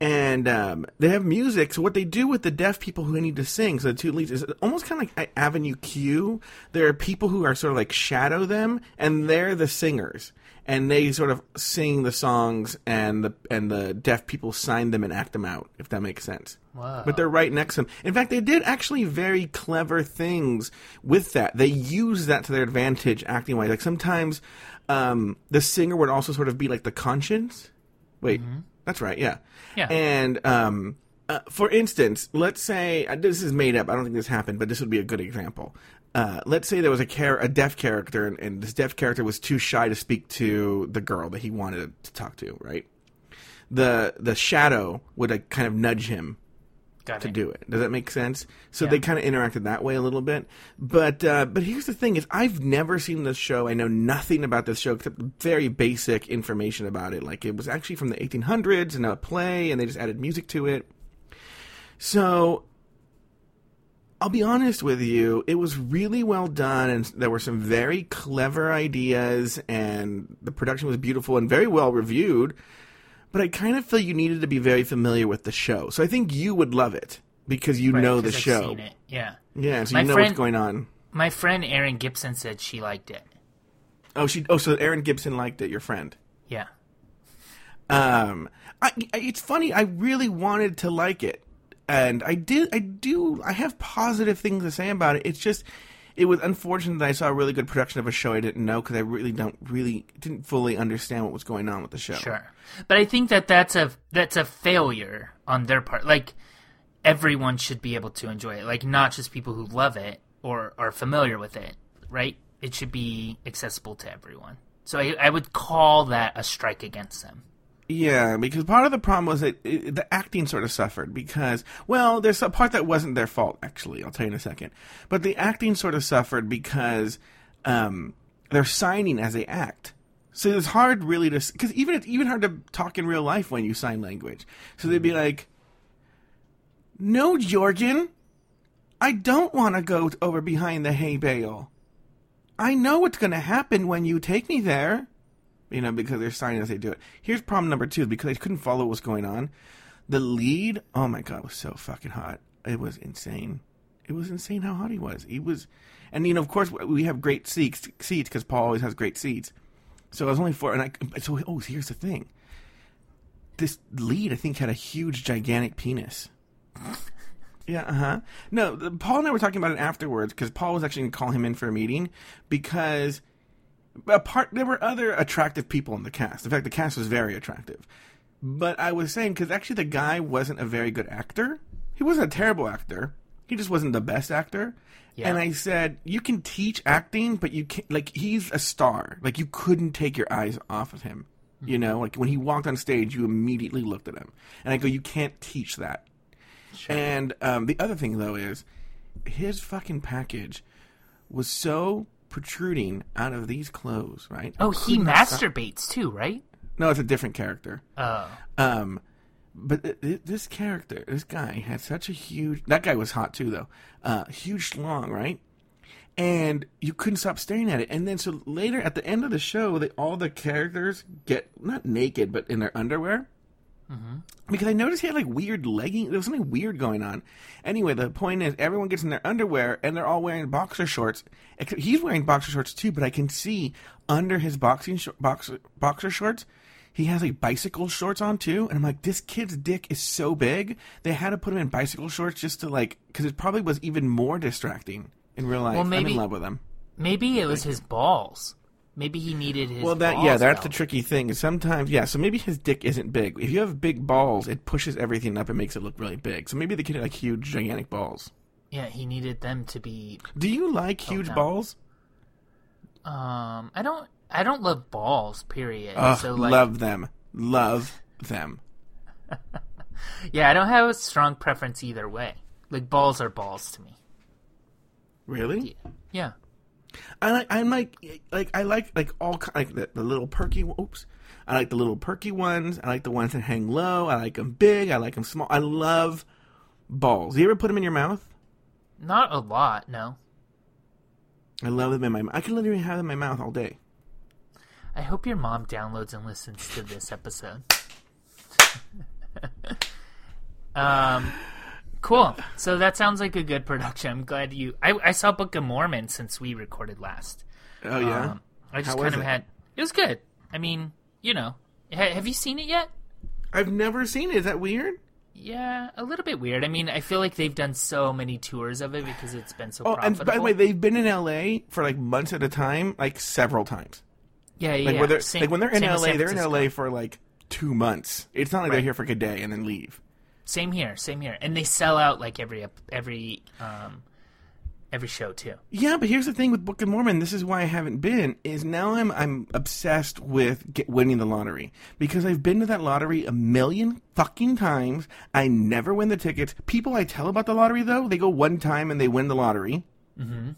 and um, they have music. So what they do with the deaf people who need to sing, so the two leads is almost kind of like Avenue Q. There are people who are sort of like shadow them, and they're the singers, and they sort of sing the songs, and the and the deaf people sign them and act them out, if that makes sense. Wow. But they're right next to them. In fact, they did actually very clever things with that. They use that to their advantage, acting wise. Like sometimes um, the singer would also sort of be like the conscience. Wait, that's right. Yeah. Yeah. And um, uh, for instance, let's say uh, this is made up. I don't think this happened, but this would be a good example. uh, let's say there was a char- a deaf character, and, and this deaf character was too shy to speak to the girl that he wanted to talk to, right? The the shadow would like, kind of nudge him Got to it. do it. Does that make sense? So Yeah. they kind of interacted that way a little bit. But uh, but here's the thing: is I've never seen this show. I know nothing about this show except very basic information about it. Like it was actually from the 1800s and a play, and they just added music to it. So I'll be honest with you, it was really well done, and there were some very clever ideas, and the production was beautiful and very well reviewed. But I kind of feel you needed to be very familiar with the show. So I think you would love it because you Right, know the I've show. seen it. Yeah. Yeah, so My you know friend- what's going on. My friend Erin Gibson said she liked it. Oh, she. Oh, so Erin Gibson liked it. Your friend. Yeah. Um, I, I- it's funny. I really wanted to like it, and I did. I do. I have positive things to say about it. It's just, it was unfortunate that I saw a really good production of a show I didn't know because I really don't really didn't fully understand what was going on with the show. Sure. But I think that that's a that's a failure on their part. Like everyone should be able to enjoy it. Like not just people who love it or are familiar with it, right? It should be accessible to everyone. So I, I would call that a strike against them. Yeah, because part of the problem was that it, the acting sort of suffered because, well, there's a part that wasn't their fault, actually. I'll tell you in a second. But the acting sort of suffered because um, they're signing as they act. So it's hard really to, because even it's even hard to talk in real life when you sign language. So they'd be like, "No, Jorgen, I don't want to go over behind the hay bale. I know what's going to happen when you take me there." You know, because they're signing as they do it. Here's problem number two: because I couldn't follow what was going on. The lead, oh my god, was so fucking hot. It was insane. It was insane how hot he was. He was, and you know, of course, we have great seats seats because Paul always has great seats. So I was only four, and I so oh, here's the thing. This lead, I think, had a huge, gigantic penis. Yeah, uh huh. No, Paul and I were talking about it afterwards because Paul was actually going to call him in for a meeting because apart there were other attractive people in the cast. In fact, the cast was very attractive. But I was saying because actually the guy wasn't a very good actor. He wasn't a terrible actor. He just wasn't the best actor. Yeah. And I said, you can teach acting, but you can't. Like he's a star. Like you couldn't take your eyes off of him. You know, like when he walked on stage, you immediately looked at him. And I go, you can't teach that. Sure. And um, the other thing though is his fucking package was so protruding out of these clothes, right? Oh, he not stop- masturbates too, right? No, it's a different character. Oh. Um, but th- th- this character, this guy had such a huge. That guy was hot too, though. Uh, huge long, right? And you couldn't stop staring at it. And then so later at the end of the show, they, all the characters get not naked, but in their underwear. Mm-hmm. Because I noticed he had like weird legging. There was something weird going on. Anyway, the point is, everyone gets in their underwear and they're all wearing boxer shorts. Except he's wearing boxer shorts too, but I can see under his boxing sh- boxer boxer shorts, he has like bicycle shorts on too. And I'm like, this kid's dick is so big. They had to put him in bicycle shorts just to like, because it probably was even more distracting in real life. Well, I'm maybe- in love with him. Maybe it was his balls. Maybe he needed his Well, that yeah, that's the tricky thing. Sometimes yeah, so maybe his dick isn't big. If you have big balls, it pushes everything up and makes it look really big. So maybe the kid had like huge, gigantic balls. Yeah, he needed them to be Do you like huge no. balls? um I don't I don't love balls, period. Ugh, so like love them, love them. Yeah, I don't have a strong preference either way. Like balls are balls to me. Really? Yeah. I like. I'm like like I like like all like the, the little perky. Oops. I like the little perky ones. I like the ones that hang low. I like them big. I like them small. I love balls. Do you ever put them in your mouth? Not a lot, no. I love them in my. I can literally have them in my mouth all day. I hope your mom downloads and listens to this episode. um, cool. So that sounds like a good production. I'm glad you. I, I saw Book of Mormon since we recorded last. Oh yeah. Um, I just How kind of it? had. It was good. I mean, you know, ha- have you seen it yet? I've never seen it. Is that weird? Yeah, a little bit weird. I mean, I feel like they've done so many tours of it because it's been so Oh, and by the way, they've been in LA for like months at a time, like several times. yeah, yeah, Like, yeah. where they're, Same- like when they're in LA, they're in LA for like two months. It's not like they're here for like a day and then leave. Same here, same here. And they sell out like every every um every show too. Yeah, but here's the thing with Book of Mormon. This is why I haven't been. Is now I'm I'm obsessed with get, winning the lottery because I've been to that lottery a million fucking times. I never win the tickets. People I tell about the lottery though, they go one time and they win the lottery. Mm-hmm.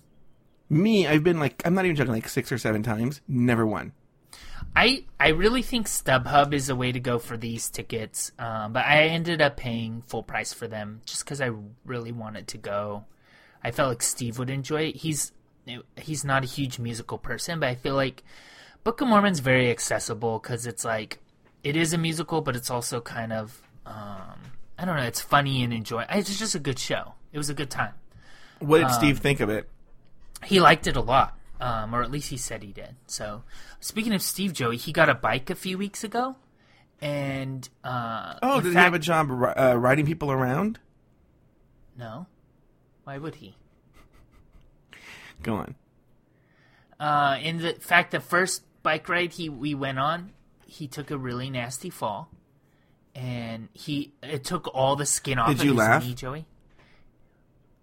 Me, I've been like I'm not even joking, like six or seven times, never won. I I really think StubHub is a way to go for these tickets, um, but I ended up paying full price for them just because I really wanted to go. I felt like Steve would enjoy it. He's he's not a huge musical person, but I feel like Book of Mormon's very accessible because it's like it is a musical, but it's also kind of um, I don't know. It's funny and enjoy. It's just a good show. It was a good time. What did Steve think of it? He liked it a lot, um, or at least he said he did. So, speaking of Steve Joey, he got a bike a few weeks ago, and uh, Oh, did he have a job uh, riding people around? No, why would he? Go on. Uh, in the fact, the first bike ride he we went on, he took a really nasty fall, and he it took all the skin off. Did of you his laugh? knee, Joey?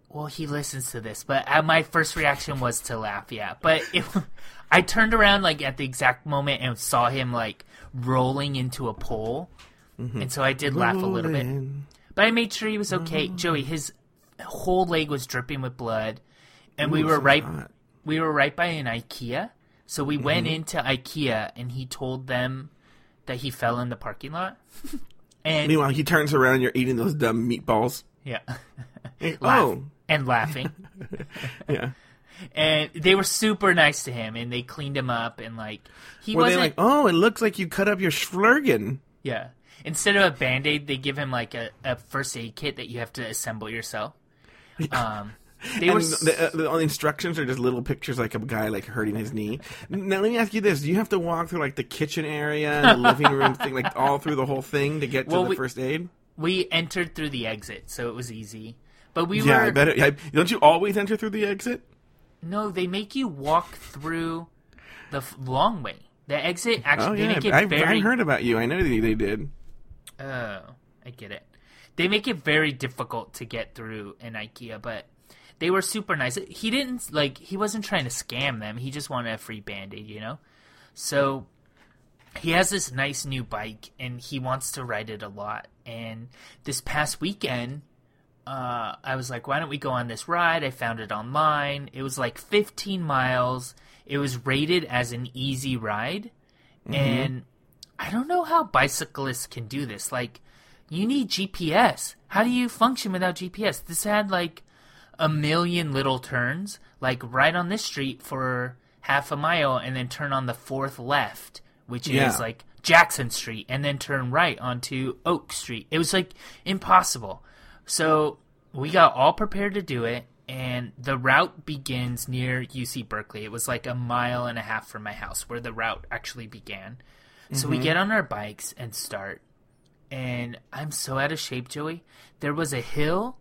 Well, he listens to this, but uh, my first reaction was to laugh. Yeah, but it, I turned around like at the exact moment and saw him like rolling into a pole, and so I did laugh a little bit. But I made sure he was okay. Joey, his whole leg was dripping with blood, and we were right. hot. We were right by an IKEA, so we went Mm-hmm. into IKEA, and he told them that he fell in the parking lot. and Meanwhile, he turns around. You're eating those dumb meatballs. yeah, oh, and laughing. yeah. and they were super nice to him, and they cleaned him up, and like he Were wasn't. like, oh, it looks like you cut up your schlurgen? Yeah. Instead of a band aid, they give him like a, a first aid kit that you have to assemble yourself. Um, they And were. the, uh, the, all the instructions are just little pictures like a guy like hurting his knee. Now let me ask you this: Do you have to walk through like the kitchen area and the living room thing, like all through the whole thing to get to the we- first aid? we entered through the exit, so it was easy. But we Yeah, were. I bet. It, I, don't you always enter through the exit? No, they make you walk through the f- long way. The exit Oh actually they yeah, I, very. I heard about you. I know they, they did. Oh, I get it. They make it very difficult to get through an IKEA, but they were super nice. He didn't like he wasn't trying to scam them. He just wanted a free band-aid, you know? So he has this nice new bike and he wants to ride it a lot. And this past weekend, uh, I was like, why don't we go on this ride? I found it online. It was like 15 miles. It was rated as an easy ride. And I don't know how bicyclists can do this. Like, you need GPS. How do you function without GPS? This had like a million little turns, like right on this street for half a mile, and then turn on the fourth left, which Yeah. is like Jackson Street, and then turn right onto Oak Street. It was like impossible. So we got all prepared to do it, and the route begins near UC Berkeley. It was like a mile and a half from my house where the route actually began. So we mm-hmm. get on our bikes and start. And I'm so out of shape, Joey. There was a hill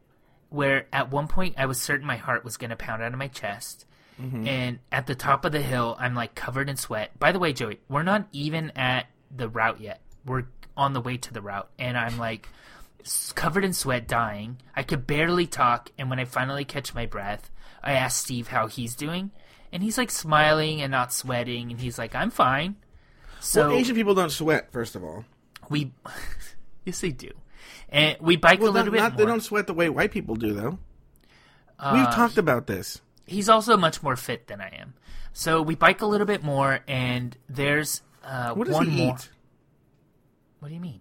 where at one point I was certain my heart was going to pound out of my chest. Mm-hmm. And at the top of the hill, I'm like covered in sweat. By the way, Joey, we're not even at the route yet. We're on the way to the route. And I'm like covered in sweat, dying. I could barely talk. And when I finally catch my breath, I ask Steve how he's doing. And he's like smiling and not sweating. And he's like, I'm fine. So well, Asian people don't sweat. First of all, we, yes, they do. And we bike well, a little not, bit not- more. they don't sweat the way white people do, though. Uh, We've talked about this. he's also much more fit than I am. So we bike a little bit more, and there's uh, What does one he more. eat? What do you mean?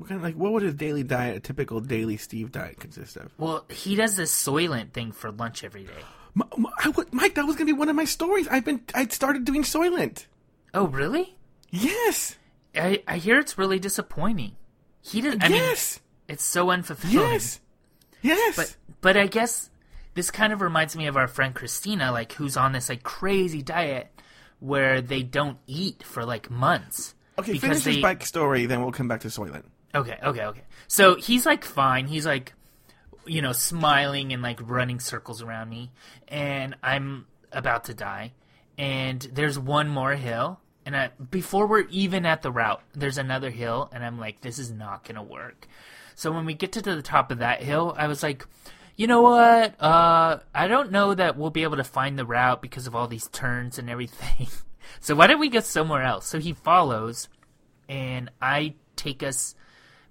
What kind of, like what would his daily diet, a typical daily Steve diet, consist of? Well, he does this Soylent thing for lunch every day. M- M- I would, Mike, that was gonna be one of my stories. I've been, I started doing Soylent. Oh, really? Yes, I, I hear it's really disappointing. He does. I mean, yes, it's so unfulfilling. yes, yes. But but I guess this kind of reminds me of our friend Christina, like who's on this like crazy diet where they don't eat for like months. okay, finish they- this bike story, then we'll come back to Soylent. Okay, okay, okay. So he's like fine. He's like, you know, smiling and like running circles around me, and I'm about to die. And there's one more hill, and I, before we're even at the route, there's another hill, and I'm like, this is not gonna work. So when we get to the top of that hill, I was like, you know what? Uh, I don't know that we'll be able to find the route because of all these turns and everything. so why don't we go somewhere else? So he follows, and I take us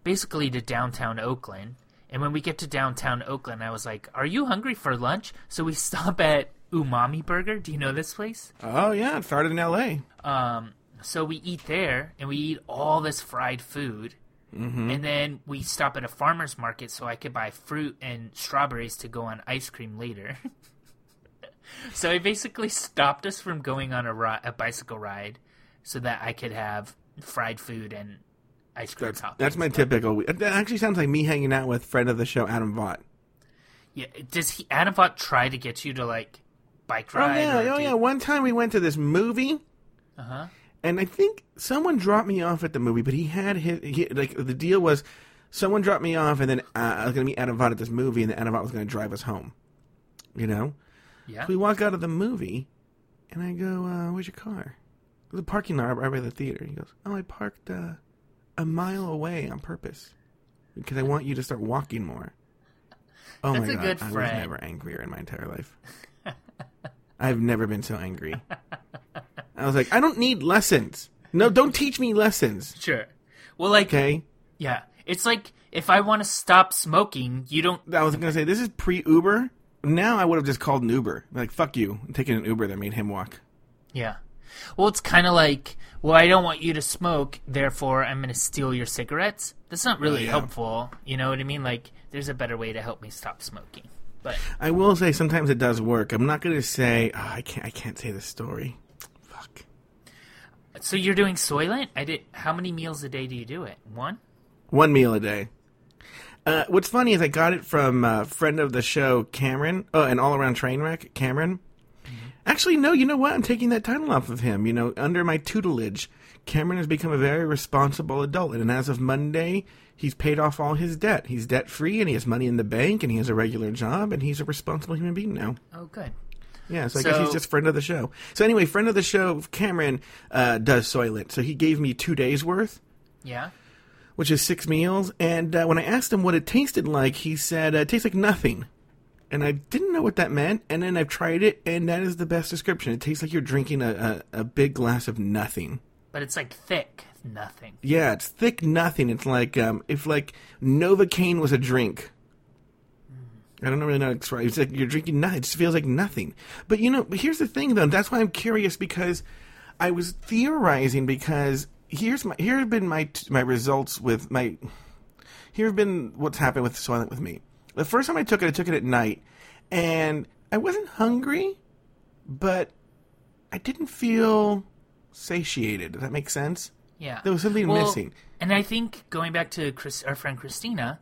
basically to downtown Oakland. And when we get to downtown Oakland, I was like, "Are you hungry for lunch?" So we stop at Umami Burger. Do you know this place? Oh yeah, it started in L.A. Um, so we eat there, and we eat all this fried food. Mm-hmm. And then we stop at a farmer's market so I could buy fruit and strawberries to go on ice cream later. so it basically stopped us from going on a, ri- a bicycle ride so that I could have fried food and ice cream That's, toppings. that's my typical. we- That actually sounds like me hanging out with friend of the show Adam Vaught. Yeah, does he Adam Vaught try to get you to like bike ride? Oh ride? yeah, oh yeah. One time we went to this movie. Uh-huh. and I think someone dropped me off at the movie, but he had his he, like the deal was someone dropped me off, and then uh, I was going to meet Adam Vaught at this movie, and then Adam Vaught was going to drive us home. You know, Yeah. we walk out of the movie, and I go, uh, "Where's your car?" The parking lot right by the theater. He goes, "Oh, I parked uh, a mile away on purpose because I want you to start walking more." Oh That's my god, good I was never angrier in my entire life. I've never been so angry. I was like, I don't need lessons. No, don't teach me lessons. Sure. Well, like, Okay. yeah, it's like if I want to stop smoking, you don't. I was gonna say this is pre Uber. Now I would have just called an Uber. Like fuck you, I'm taking an Uber that made him walk. Yeah. Well, it's kind of like, well, I don't want you to smoke, therefore I'm going to steal your cigarettes. That's not really yeah. helpful. You know what I mean? Like, there's a better way to help me stop smoking. But I will say sometimes it does work. I'm not gonna say oh, I can't. I can't say the story. Fuck. so you're doing Soylent? I did. How many meals a day do you do it? One. One meal a day. Uh, what's funny is I got it from a friend of the show, Cameron. Oh, an all around train wreck, Cameron. Actually, no. You know what? I'm taking that title off of him. You know, under my tutelage, Cameron has become a very responsible adult, and as of Monday, he's paid off all his debt. He's debt free, and he has money in the bank, and he has a regular job, and he's a responsible human being now. Oh, good. Yeah, so I guess he's So- just friend of the show. So anyway, friend of the show, Cameron uh, does Soylent. So he gave me two days worth Yeah. which is six meals. And uh, when I asked him what it tasted like, he said uh, it tastes like nothing. And I didn't know what that meant. And then I've tried it, and that is the best description. It tastes like you're drinking a, a, a big glass of nothing. But it's like thick. Nothing. Yeah, it's thick nothing. It's like um, if like Novocaine was a drink. I don't really know how to describe. It's like you're drinking nothing. It just feels like nothing. But you know, but here's the thing though. That's why I'm curious because I was theorizing because here's my here have been my my results with my here have been what's happened with Soylent with me. The first time I took it, I took it at night, and I wasn't hungry, but I didn't feel satiated. Does that make sense? Yeah. There was something Well, missing. And I think going back to Chris, our friend Christina,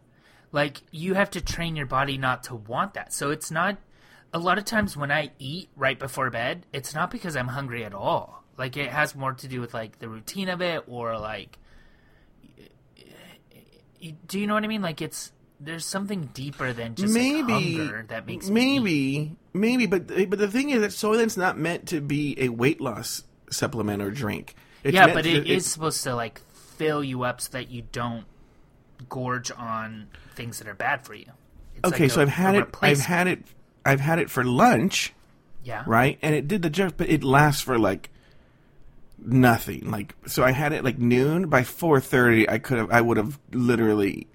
like you have to train your body not to want that. So it's not. A lot of times when I eat right before bed, it's not because I'm hungry at all. Like it has more to do with like the routine of it, or like. Do you know what I mean? Like it's there's something deeper than just like, maybe hunger that makes maybe maybe but but the thing is that Soylent's not meant to be a weight loss supplement or drink. It's yeah, but to- it is supposed to like fill you up so that you don't gorge on things that are bad for you. It's okay. like so i I've had it. I've had it. I've had it for lunch, yeah, right? And it did the job, but it lasts for like nothing. Like so, I had it like noon. By four thirty, I could have. I would have literally.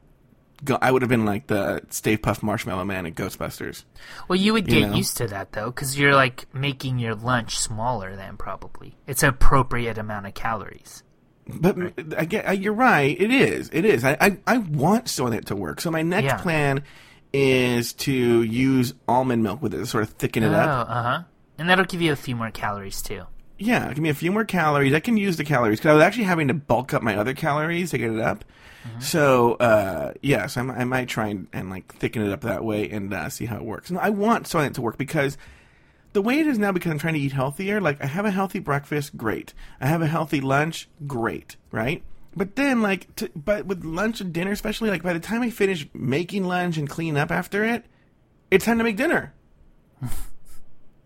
Go, I would have been like the Stay Puft Marshmallow Man in Ghostbusters. Well, you would you get know? used to that though, because you're like making your lunch smaller than probably. It's an appropriate amount of calories. But I get you're right. It is. It is. I I, I want Soylent to work. So my next Yeah. plan is to use almond milk with it to sort of thicken it Oh, up. uh huh. And that'll give you a few more calories too. Yeah, give me a few more calories. I can use the calories because I was actually having to bulk up my other calories to get it up. So uh, yes, I, I might try and, and like thicken it up that way and uh, see how it works. And I want Soylent to work because the way it is now, because I'm trying to eat healthier. Like I have a healthy breakfast, great. I have a healthy lunch, great. Right. But then, like, to, but with lunch and dinner, especially, like by the time I finish making lunch and clean up after it, it's time to make dinner.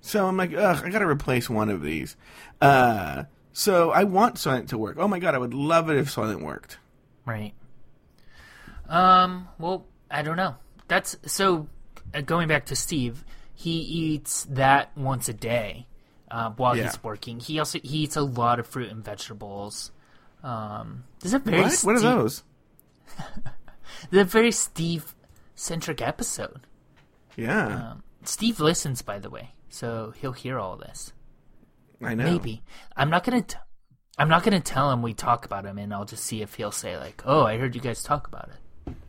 So I'm like, ugh, I gotta replace one of these. Uh, so I want Soylent to work. Oh my god, I would love it if Soylent worked. Right. Um. Well, I don't know. That's so. uh, going back to Steve, he eats that once a day uh, while Yeah. he's working. He also he eats a lot of fruit and vegetables. Um, this is a very What? What are those? the very Steve centric episode. Yeah, Um, Steve listens, by the way, so he'll hear all this. I know. Maybe I'm not gonna. T- I'm not gonna tell him we talk about him, and I'll just see if he'll say like, "Oh, I heard you guys talk about it."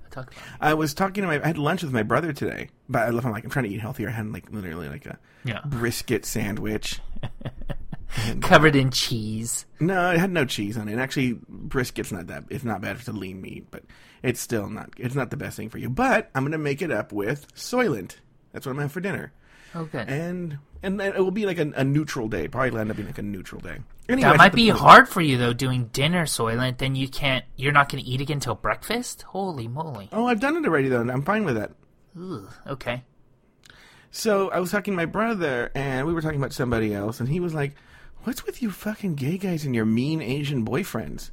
I talk about. I was talking to my. I had lunch with my brother today, but I left. I'm like, I'm trying to eat healthier. I had like literally like a Yeah, brisket sandwich. covered in cheese. No, it had no cheese on it. Actually, brisket's not that. It's not bad. It's a lean meat, but it's still not. It's not the best thing for you. But I'm gonna make it up with Soylent. That's what I'm having for dinner, Oh, good. and and it will be like a, a neutral day. Probably end up being like a neutral day. Anyway, That might be point- hard for you though, doing dinner, Soylent. Then you can't. You're not going to eat again until breakfast. Holy moly! Oh, I've done it already though. and I'm fine with that. Okay. So I was talking to my brother, and we were talking about somebody else, and he was like, "What's with you fucking gay guys and your mean Asian boyfriends?"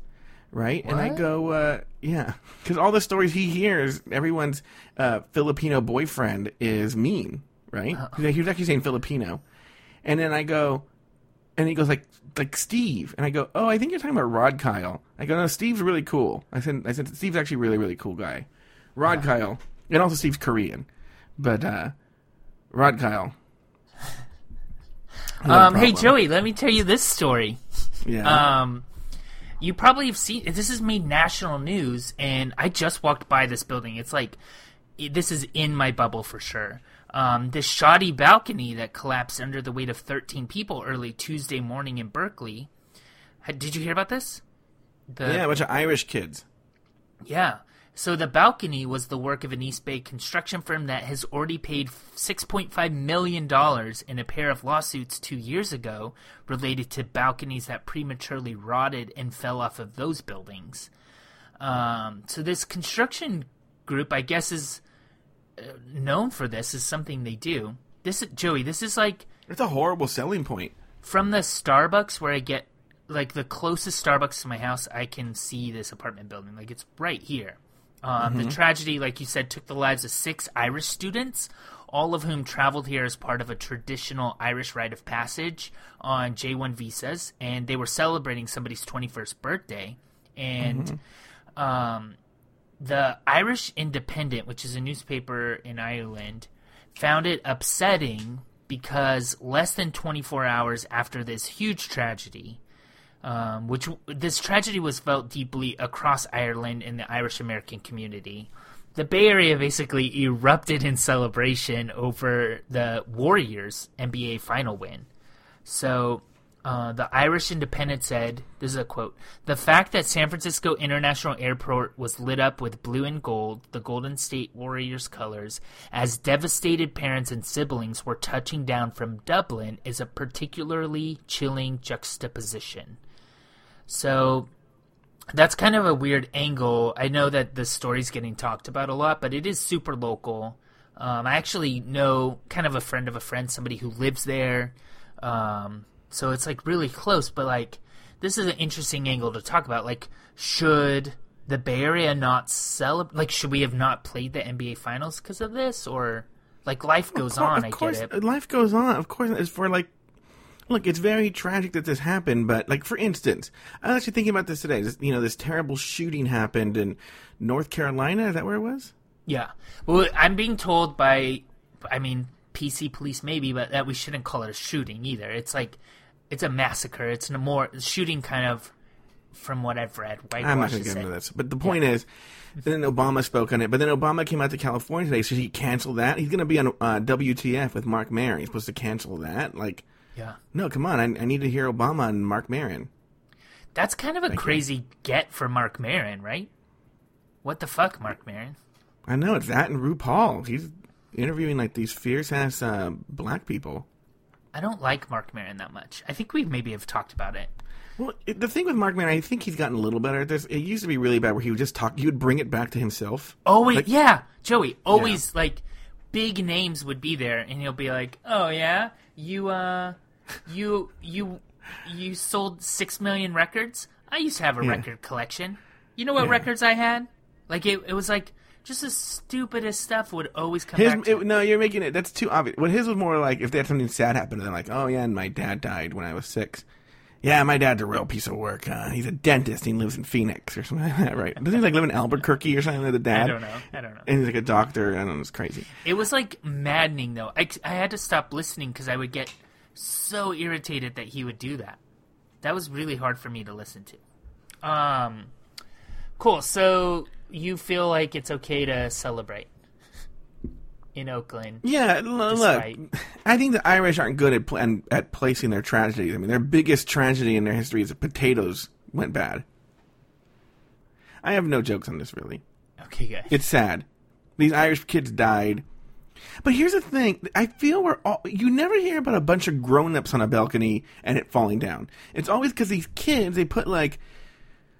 Right? And I go, uh, "Yeah," because all the stories he hears, everyone's uh, Filipino boyfriend is mean, right? He was actually saying Filipino, and then I go, and he goes like, like Steve, and I go, "Oh, I think you're talking about Rod Kyle." I go, "No, Steve's really cool." I said, "I said Steve's actually really, really cool guy." Rod Kyle, and also Steve's Korean, but. uh Rod Kyle. Um, hey. Joey, let me tell you this story. Yeah. Um, you probably have seen this has made national news, and I just walked by this building. It's like this is in my bubble for sure. Um, this shoddy balcony that collapsed under the weight of 13 people early Tuesday morning in Berkeley. Did you hear about this? The, yeah, a bunch of Irish kids. yeah. So the balcony was the work of an East Bay construction firm that has already paid $6.5 million in a pair of lawsuits two years ago related to balconies that prematurely rotted and fell off of those buildings. Um, so this construction group, I guess, is known for this. Is something they do. This, Joey, this is like It's a horrible selling point. from the Starbucks where I get like the closest Starbucks to my house, I can see this apartment building. Like it's right here. Um, The tragedy, like you said, took the lives of six Irish students, all of whom traveled here as part of a traditional Irish rite of passage on J1 visas, and they were celebrating somebody's 21st birthday. And um, the Irish Independent, which is a newspaper in Ireland, found it upsetting because less than 24 hours after this huge tragedy, um, which this tragedy was felt deeply across Ireland in the Irish American community. The Bay Area basically erupted in celebration over the Warriors NBA final win. So, uh, the Irish Independent said, this is a quote, the fact that San Francisco International Airport was lit up with blue and gold, the Golden State Warriors colors, as devastated parents and siblings were touching down from Dublin is a particularly chilling juxtaposition. So, that's kind of a weird angle. I know that the story's getting talked about a lot, but it is super local. Um, I actually know kind of a friend of a friend, somebody who lives there. Um, so it's like really close, but like this is an interesting angle to talk about. Like, should the Bay Area not celebrate? Like, should we have not played the NBA Finals because of this, or like life goes Of cour- on? I course, get it. life goes on. Of course, it's for like. Look, it's very tragic that this happened, but like for instance, I was actually thinking about this today. This, you know, this terrible shooting happened in North Carolina. Is that where it was? Yeah. Well, I'm being told by, I mean, PC police maybe, but that we shouldn't call it a shooting either. It's like, it's a massacre. It's a more shooting kind of, from what I've read. I'm not going to get into this, but the point is, then Obama spoke on it. But then Obama came out to California today, so he canceled that. He's going to be on uh, WTF with Mark Maron. He's supposed to cancel that. Like, Yeah. no, come on, I, I need to hear Obama and Mark Maron. That's kind of a crazy get for Mark Maron, right? What the fuck, Mark Maron? I know it's that and RuPaul. He's interviewing like these fierce ass uh, black people. I don't like Mark Maron that much. I think we maybe have talked about it. Well, the thing with Mark Maron, I think he's gotten a little better at this. It used to be really bad where he would just talk. He would bring it back to himself. Always, Like- yeah, Joey. Always like big names would be there, and he'll be like, "Oh yeah, you uh, you you you sold six million records. I used to have a Yeah. record collection. You know what Yeah. records I had? Like it, it was like just the stupidest stuff would always come His, back. To it, no, you're making it. That's too obvious. What his was more like if they had something sad happen, they're like, "Oh yeah, and my dad died when I was six. Yeah, my dad's a real piece of work. Uh, he's a dentist. He lives in Phoenix or something like that, right? Doesn't he like live in Albuquerque or something like the dad? I don't know. I don't know. And he's like a doctor. I don't know. It's crazy. It was like maddening though. I, I had to stop listening because I would get so irritated that he would do that. That was really hard for me to listen to. Um, cool. So you feel like it's okay to celebrate in Oakland? Yeah, l- look, I think the Irish aren't good at pl- at placing their tragedies. I mean, their biggest tragedy in their history is that potatoes went bad. I have no jokes on this, really. Okay, good. It's sad. These Irish kids died. But here's the thing: I feel we're all. You never hear about a bunch of grown-ups on a balcony and it falling down. It's always because these kids they put like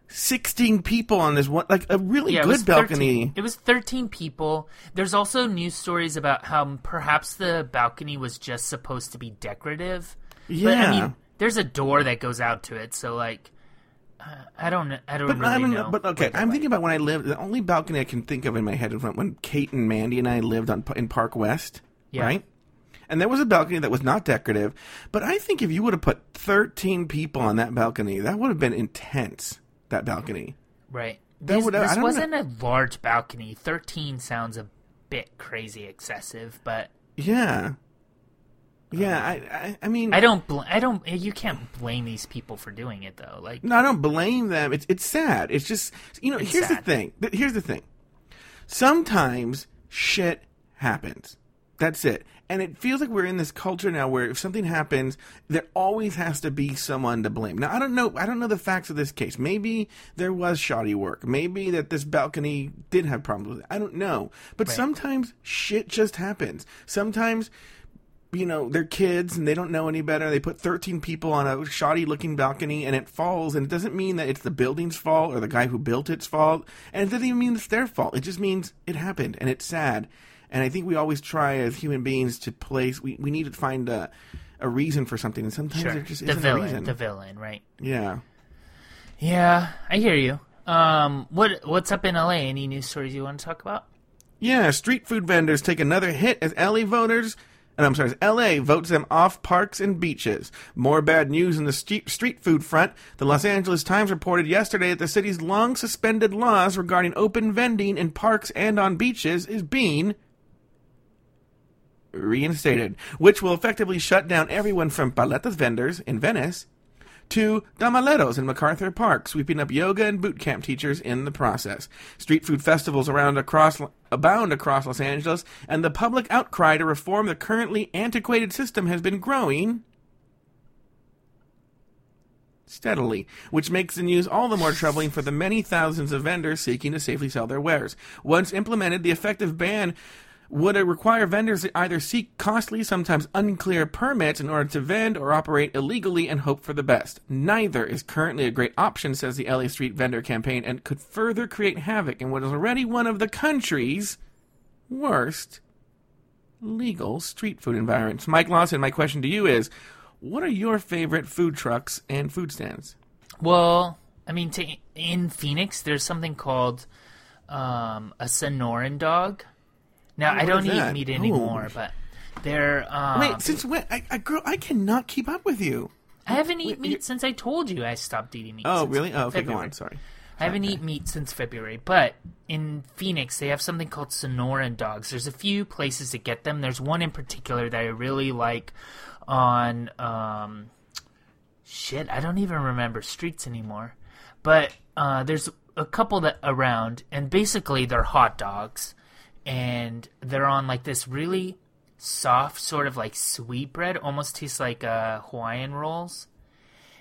sixteen people on this one, like a really yeah, good was balcony. 13, it was 13 people. There's also news stories about how perhaps the balcony was just supposed to be decorative. But, I Yeah. mean, there's a door that goes out to it, so like, uh, I don't, I don't But really I don't know. But okay, I'm like. thinking about when I lived. The only balcony I can think of in my head is when, when Kate and Mandy and I lived on in Park West, Yeah. right? And there was a balcony that was not decorative. But I think if you would have put 13 people on that balcony, that would have been intense. That balcony. Right. That This, would- I this wasn't a large balcony. 13 sounds a bit crazy excessive, but Yeah. Yeah, I, I, I mean, I don't, bl- I don't, you can't blame these people for doing it though. Like, No, I don't blame them. It's it's sad. It's just you know. Here's the thing. Here's the thing. Sometimes shit happens. That's it. And it feels like we're in this culture now where if something happens, there always has to be someone to blame. Now I don't know. I don't know the facts of this case. Maybe there was shoddy work. Maybe that this balcony did have problems with it. I don't know. But Right. sometimes shit just happens. Sometimes you know, they're kids and they don't know any better. They put 13 people on a shoddy looking balcony and it falls. And it doesn't mean that it's the building's fault or the guy who built it's fault. And it doesn't even mean it's their fault. It just means it happened and it's sad. And I think we always try as human beings to place, we, we need to find a, a reason for something. And sometimes sure, there just isn't a villain, reason. the villain, right? yeah. Yeah, I hear you. Um, what what's up in LA? Any news stories you want to talk about? Yeah, street food vendors take another hit as LA voters. And I'm sorry, as LA votes them off parks and beaches. More bad news in the street, street food front. The Los Angeles Times reported yesterday that the city's long suspended laws regarding open vending in parks and on beaches is being reinstated, which will effectively shut down everyone from paletas vendors in Venice to Tamaleros in MacArthur Park, sweeping up yoga and boot camp teachers in the process. Street food festivals around across abound across Los Angeles, and the public outcry to reform the currently antiquated system has been growing steadily, which makes the news all the more troubling for the many thousands of vendors seeking to safely sell their wares. Once implemented, the effective ban would require vendors to either seek costly, sometimes unclear permits in order to vend or operate illegally and hope for the best. Neither is currently a great option, says the LA Street Vendor Campaign, and could further create havoc in what is already one of the country's worst legal street food environments. Mike Lawson, my question to you is what are your favorite food trucks and food stands? Well, I mean, to, in Phoenix, there's something called um, a Sonoran dog. Now, I don't eat that? meat Oh. anymore, but they're. Um, Wait, since when? I, I, girl, I cannot keep up with you. I haven't eaten meat since I told you I stopped eating meat. Oh, really? Oh, okay, go on. Sorry. I haven't eaten meat since February, but in Phoenix they have something called Sonoran dogs. There's a few places to get them. There's one in particular that I really like on um shit, I don't even remember streets anymore. But uh there's a couple that around and basically they're hot dogs and they're on like this really soft sort of like sweet bread, almost tastes like uh Hawaiian rolls.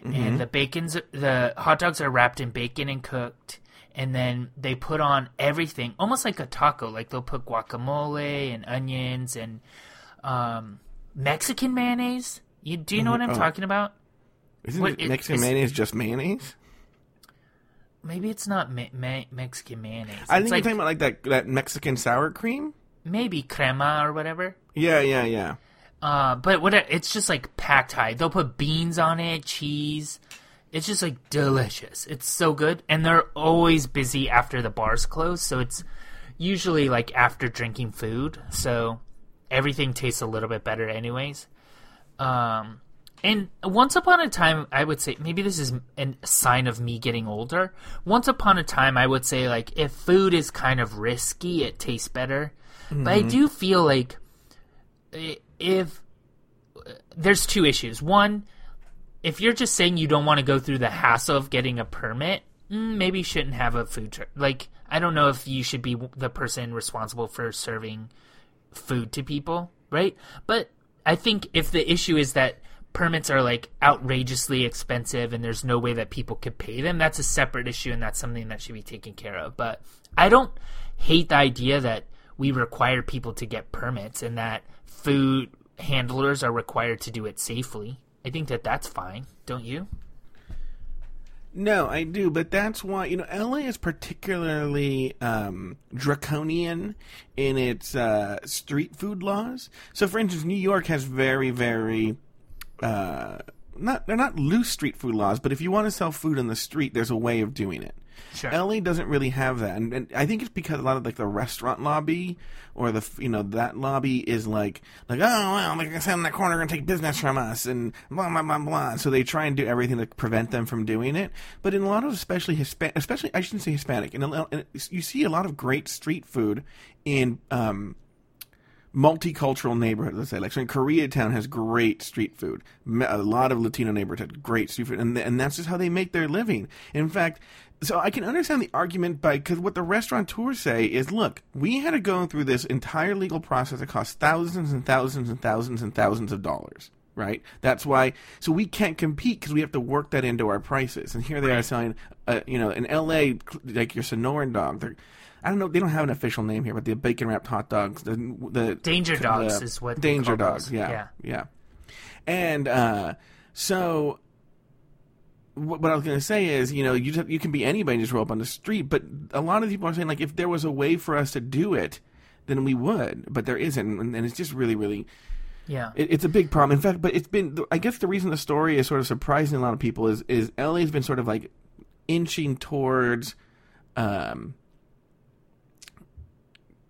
And the bacon's the hot dogs are wrapped in bacon and cooked. And then they put on everything almost like a taco. Like they'll put guacamole and onions and um, mexican mayonnaise. You do you know what i'm oh. talking about? Isn't What, it Mexican is- mayonnaise just mayonnaise? Maybe it's not me- me- mexican mayonnaise I it's think like you're talking about like that that Mexican sour cream. maybe crema or whatever Yeah, yeah, yeah. Uh, but what it's just like packed high. They'll put beans on it, cheese. It's just like delicious. It's so good, and they're always busy after the bars close. So it's usually like after drinking food, so everything tastes a little bit better, anyways. Um, and once upon a time, I would say maybe this is a sign of me getting older. Once upon a time, I would say like if food is kind of risky, it tastes better. But I do feel like if there's two issues. One, if you're just saying you don't want to go through the hassle of getting a permit, mm, maybe you shouldn't have a food truck. Like, I don't know if you should be the person responsible for serving food to people, right? But I think if the issue is that permits are like outrageously expensive and there's no way that people could pay them, that's a separate issue and that's something that should be taken care of. But I don't hate the idea that we require people to get permits and that food handlers are required to do it safely. I think that that's fine, don't you? No, I do, but that's why you know LA is particularly um, draconian in its uh, street food laws. So, for instance, New York has very, very uh, not they're not loose street food laws, but if you want to sell food on the street, there's a way of doing it. Sure. LA doesn't really have that, and, and I think it's because a lot of like the restaurant lobby or the you know that lobby is like like oh well they're gonna sit in that corner and take business from us and blah blah blah blah. So they try and do everything to prevent them from doing it. But in a lot of especially Hispanic, especially I shouldn't say Hispanic, and you see a lot of great street food in um, multicultural neighborhood. Let's say, like so in Koreatown has great street food. A lot of Latino neighborhoods have great street food, and and that's just how they make their living. In fact, so I can understand the argument by because what the restaurateurs say is, look, we had to go through this entire legal process that cost thousands and thousands and thousands and thousands of dollars. Right. That's why. So we can't compete because we have to work that into our prices. And here they are selling, uh, you know, in L.A. like your Sonoran dog. They're, I don't know. They don't have an official name here, but the bacon wrapped hot dogs, the the Danger dogs the- is what danger dogs. Yeah, Yeah. yeah, And uh, so, what, what I was going to say is, you know, you just, you can be anybody and just roll up on the street, but a lot of people are saying like, if there was a way for us to do it, then we would, but there isn't, and, and it's just really, really. Yeah. It, it's a big problem. In fact, but it's been. I guess the reason the story is sort of surprising a lot of people is is LA's been sort of like inching towards um,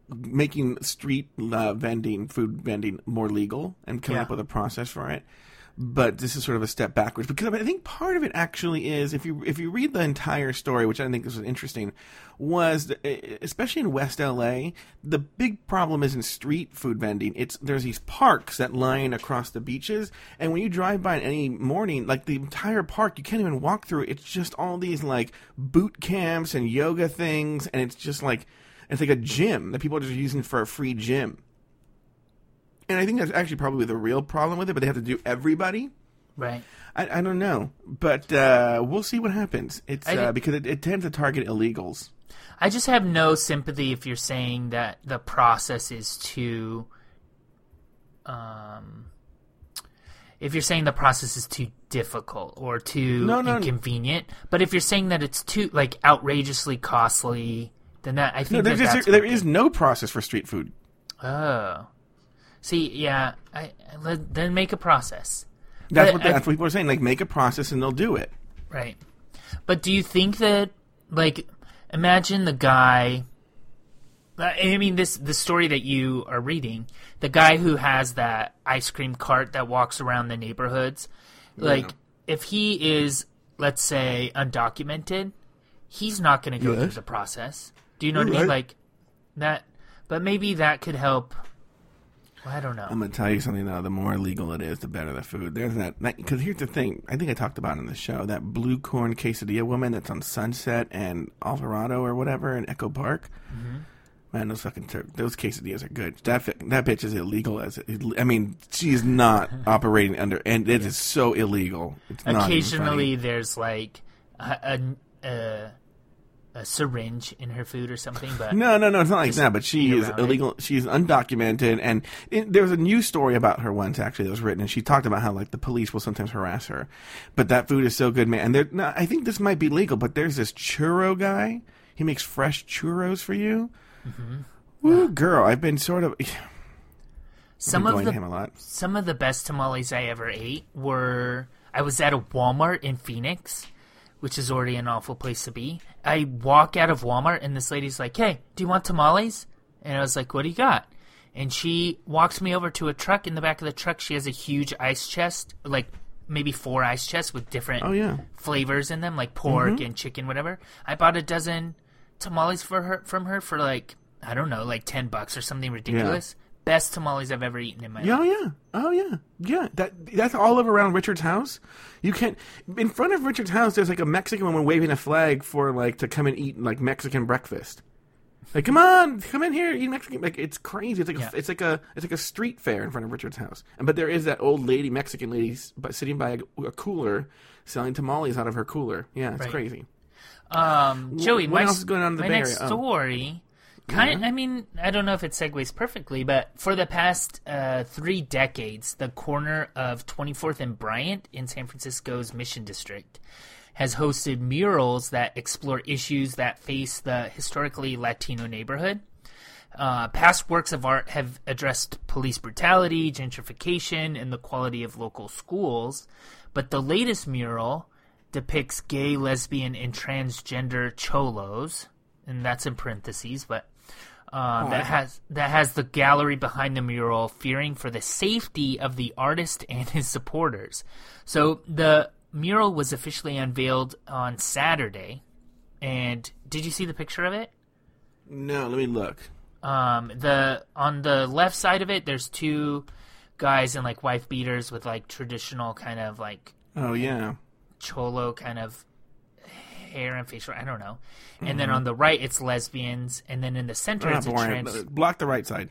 making street uh, vending, food vending more legal and coming Yeah. up with a process for it. But this is sort of a step backwards because I think part of it actually is if you if you read the entire story, which I think this was interesting, was that, especially in West LA, the big problem isn't street food vending. It's there's these parks that line across the beaches, and when you drive by in any morning, like the entire park, you can't even walk through. It's just all these like boot camps and yoga things, and it's just like it's like a gym that people are just using for a free gym. And I think that's actually probably the real problem with it, but they have to do everybody. Right. I, I don't know, but uh, we'll see what happens. It's uh, because it, it tends to target illegals. I just have no sympathy if you're saying that the process is too um if you're saying the process is too difficult or too No, no. inconvenient, but if you're saying that it's too like outrageously costly, then that I think there's that just, there is no process for street food. Oh, see, yeah, I, let, then make a process. That's But what I- that's what people are saying. Like, make a process and they'll do it. Right. But do you think that like imagine the guy I mean this the story that you are reading, the guy who has that ice cream cart that walks around the neighborhoods, like if he is let's say undocumented, he's not going to go through the process. Do you know what I You're mean right. like that but maybe that could help well, I don't know. I'm gonna tell you something though. The more illegal it is, the better the food. There's that because here's the thing. I think I talked about in the show that blue corn quesadilla woman that's on Sunset and Alvarado or whatever in Echo Park. Mm-hmm. Man, those fucking tur- those quesadillas are good. That that bitch is illegal as I mean, she's not operating under, and it is so illegal. It's not. Occasionally there's like a, a, a a syringe in her food or something, but No, no, no, it's not like that. But she is around it. illegal. She's undocumented, and it, there was a news story about her once actually that was written, and she talked about how like the police will sometimes harass her. But that food is so good, man. And no, I think this might be legal, but there's this churro guy. He makes fresh churros for you. Mm-hmm. Woo, girl, I've been sort of some of the him a lot. some of the best tamales I ever ate were I was at a Walmart in Phoenix which is already an awful place to be. I walk out of Walmart and this lady's like, "Hey, do you want tamales?" And I was like, "What do you got?" And she walks me over to a truck. In the back of the truck, she has a huge ice chest, like maybe four ice chests with different Oh, yeah. flavors in them, like pork Mm-hmm. and chicken, whatever. I bought a dozen tamales for her from her for like I don't know, like ten bucks or something ridiculous. Best tamales I've ever eaten in my Yeah, life. oh yeah, oh yeah, yeah. That that's all over around Richard's house. You can't in front of Richard's house. There's like a Mexican woman waving a flag for like to come and eat like Mexican breakfast. Like, come on, come in here, eat Mexican. Like, it's crazy. It's like Yeah. a, it's like a it's like a street fair in front of Richard's house. And but there is that old lady, Mexican lady, but sitting by a, a cooler selling tamales out of her cooler. Yeah, it's Right. crazy. Um, Joey, what my, else is going on in the my Bay next Area? Oh. Kind. I mean, I don't know if it segues perfectly, but for the past uh, three decades, the corner of 24th and Bryant in San Francisco's Mission District has hosted murals that explore issues that face the historically Latino neighborhood. Uh, past works of art have addressed police brutality, gentrification, and the quality of local schools, but the latest mural depicts gay, lesbian, and transgender cholos, and that's in parentheses, but uh, that has that has the gallery behind the mural fearing for the safety of the artist and his supporters. So the mural was officially unveiled on Saturday, and did you see the picture of it? No, let me look. Um, the on the left side of it, there's two guys in like wife beaters with like traditional kind of like Oh yeah, cholo kind of hair and facial. I don't know. And Mm-hmm. then on the right, it's lesbians, and then in the center, it's a trans. Block the right side.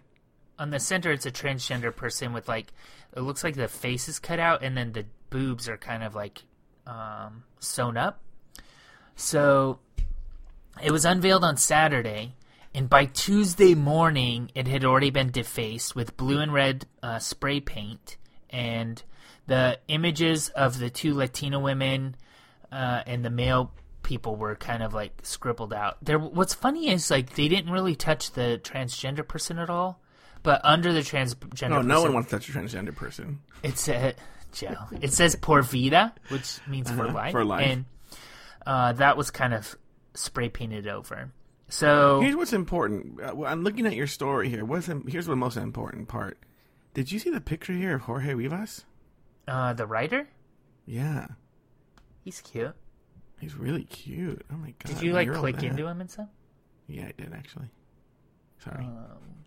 On the center, it's a transgender person with like it looks like the face is cut out, and then the boobs are kind of like um, sewn up. So it was unveiled on Saturday, and by Tuesday morning, it had already been defaced with blue and red uh, spray paint, and the images of the two Latina women uh, and the male people were kind of like scribbled out. There, what's funny is like they didn't really touch the transgender person at all, but under the transgender, No, no one wants to touch a transgender person. it said Joe. It says por vida, which means for Uh-huh, life. for life. And uh, that was kind of spray painted over. So Here's what's important. Uh, I'm looking at your story here. What's here's the most important part. Did you see the picture here of Jorge Rivas? uh, the writer, Yeah, he's cute. He's really cute. Oh my god! Did you like click into him and stuff? Yeah, I did actually. Sorry. Um,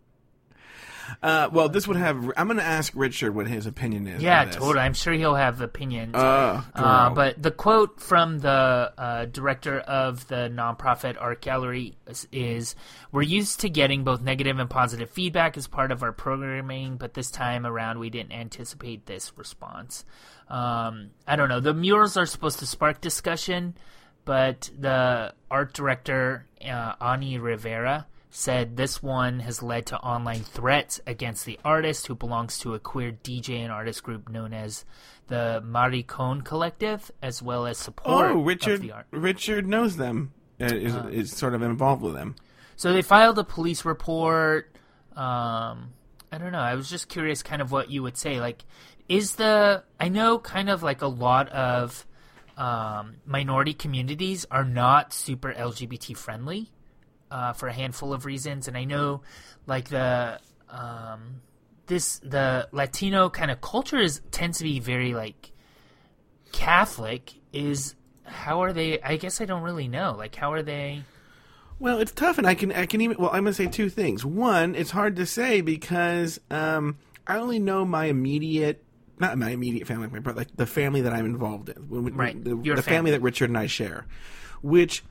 Uh, well, this would have. I'm going to ask Richard what his opinion is. yeah, on this. totally. I'm sure he'll have opinions. Uh, Uh, but the quote from the uh, director of the nonprofit art gallery is, is We're used to getting both negative and positive feedback as part of our programming, but this time around we didn't anticipate this response. Um, I don't know. The murals are supposed to spark discussion, but the art director, uh, Ani Rivera, said this one has led to online threats against the artist who belongs to a queer DJ and artist group known as the Maricon Collective, as well as support oh, of Richard. the art. Richard knows them. Uh, is, is sort of involved with them. So they filed a police report. Um, I don't know. I was just curious, kind of what you would say. Like, is the I know kind of like a lot of um, minority communities are not super LGBT friendly uh, for a handful of reasons, and I know like the um, this the Latino kind of culture is tends to be very like Catholic. Is how are they? I guess I don't really know. Like, how are they? Well, it's tough, and I can I can even well I'm gonna say two things. One, it's hard to say because um, I only know my immediate, not my immediate family, my brother, like the family that I'm involved in, When- Right. The, the family family. that Richard and I share, which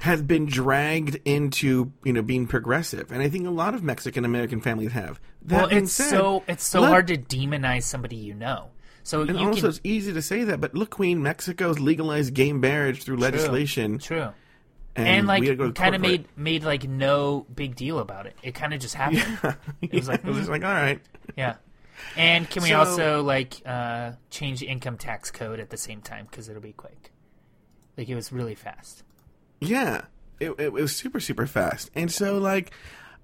has been dragged into you know being progressive, and I think a lot of Mexican American families have. That well, it's said, so it's so look- hard to demonize somebody you know. So And also, can it's easy to say that, but look, Queen, Mexico's legalized gay marriage through legislation, true and, and, we like kind of made made like no big deal about it. It kind of just happened. it. It was like it was just like all right. yeah. And can we So- also like uh, change the income tax code at the same time because it'll be quick? Like it was really fast. Yeah, it, it was super super fast, and so like,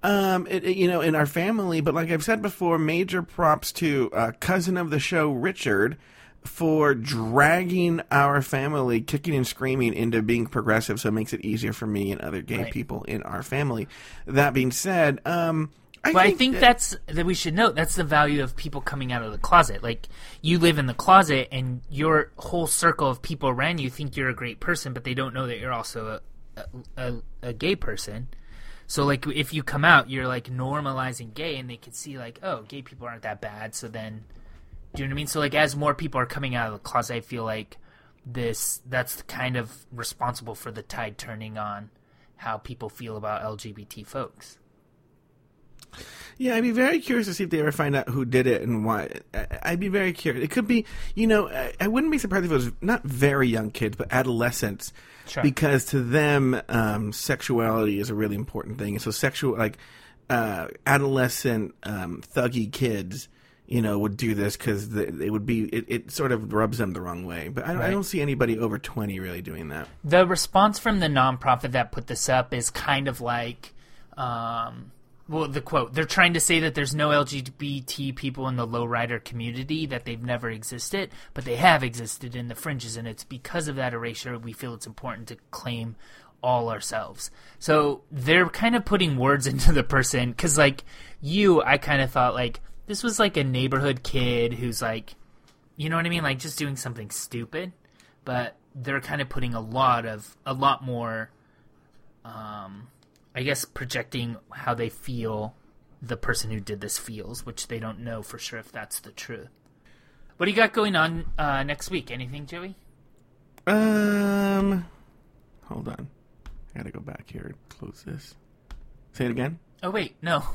um, it, it- you know, in our family. But like I've said before, major props to uh, cousin of the show Richard for dragging our family, kicking and screaming, into being progressive, so it makes it easier for me and other gay Right. people in our family. That being said, um, I But think, I think that- that's that we should note that's the value of people coming out of the closet. Like you live in the closet and your whole circle of people around you think you're a great person, but they don't know that you're also a a, a, a gay person. So like if you come out, you're like normalizing gay, and they can see like, oh, gay people aren't that bad. So then, do you know what I mean? So like as more people are coming out of the closet, I feel like this that's kind of responsible for the tide turning on how people feel about LGBT folks. Yeah, I'd be very curious to see if they ever find out who did it and why. I'd be very curious. It could be, you know, I, wouldn't be surprised if it was not very young kids, but adolescents, Sure. because to them, um, sexuality is a really important thing. And so, sexual, like uh, adolescent um, thuggy kids, you know, would do this because it would be. It, it sort of rubs them the wrong way. But I, don't- I don't see anybody over twenty really doing that. the response from the nonprofit that put this up is kind of like um well the quote they're trying to say that there's no lgbt people in the lowrider community that they've never existed but they have existed in the fringes and it's because of that erasure we feel it's important to claim all ourselves so they're kind of putting words into the person because like you i kind of thought like this was like a neighborhood kid who's like you know what I mean? Like just doing something stupid, but they're kind of putting a lot of a lot more, um, I guess projecting how they feel the person who did this feels, which they don't know for sure if that's the truth. What do you got going on uh, next week? Anything, Joey? Um, hold on, I gotta go back here. And close this. Say it again. Oh wait, no.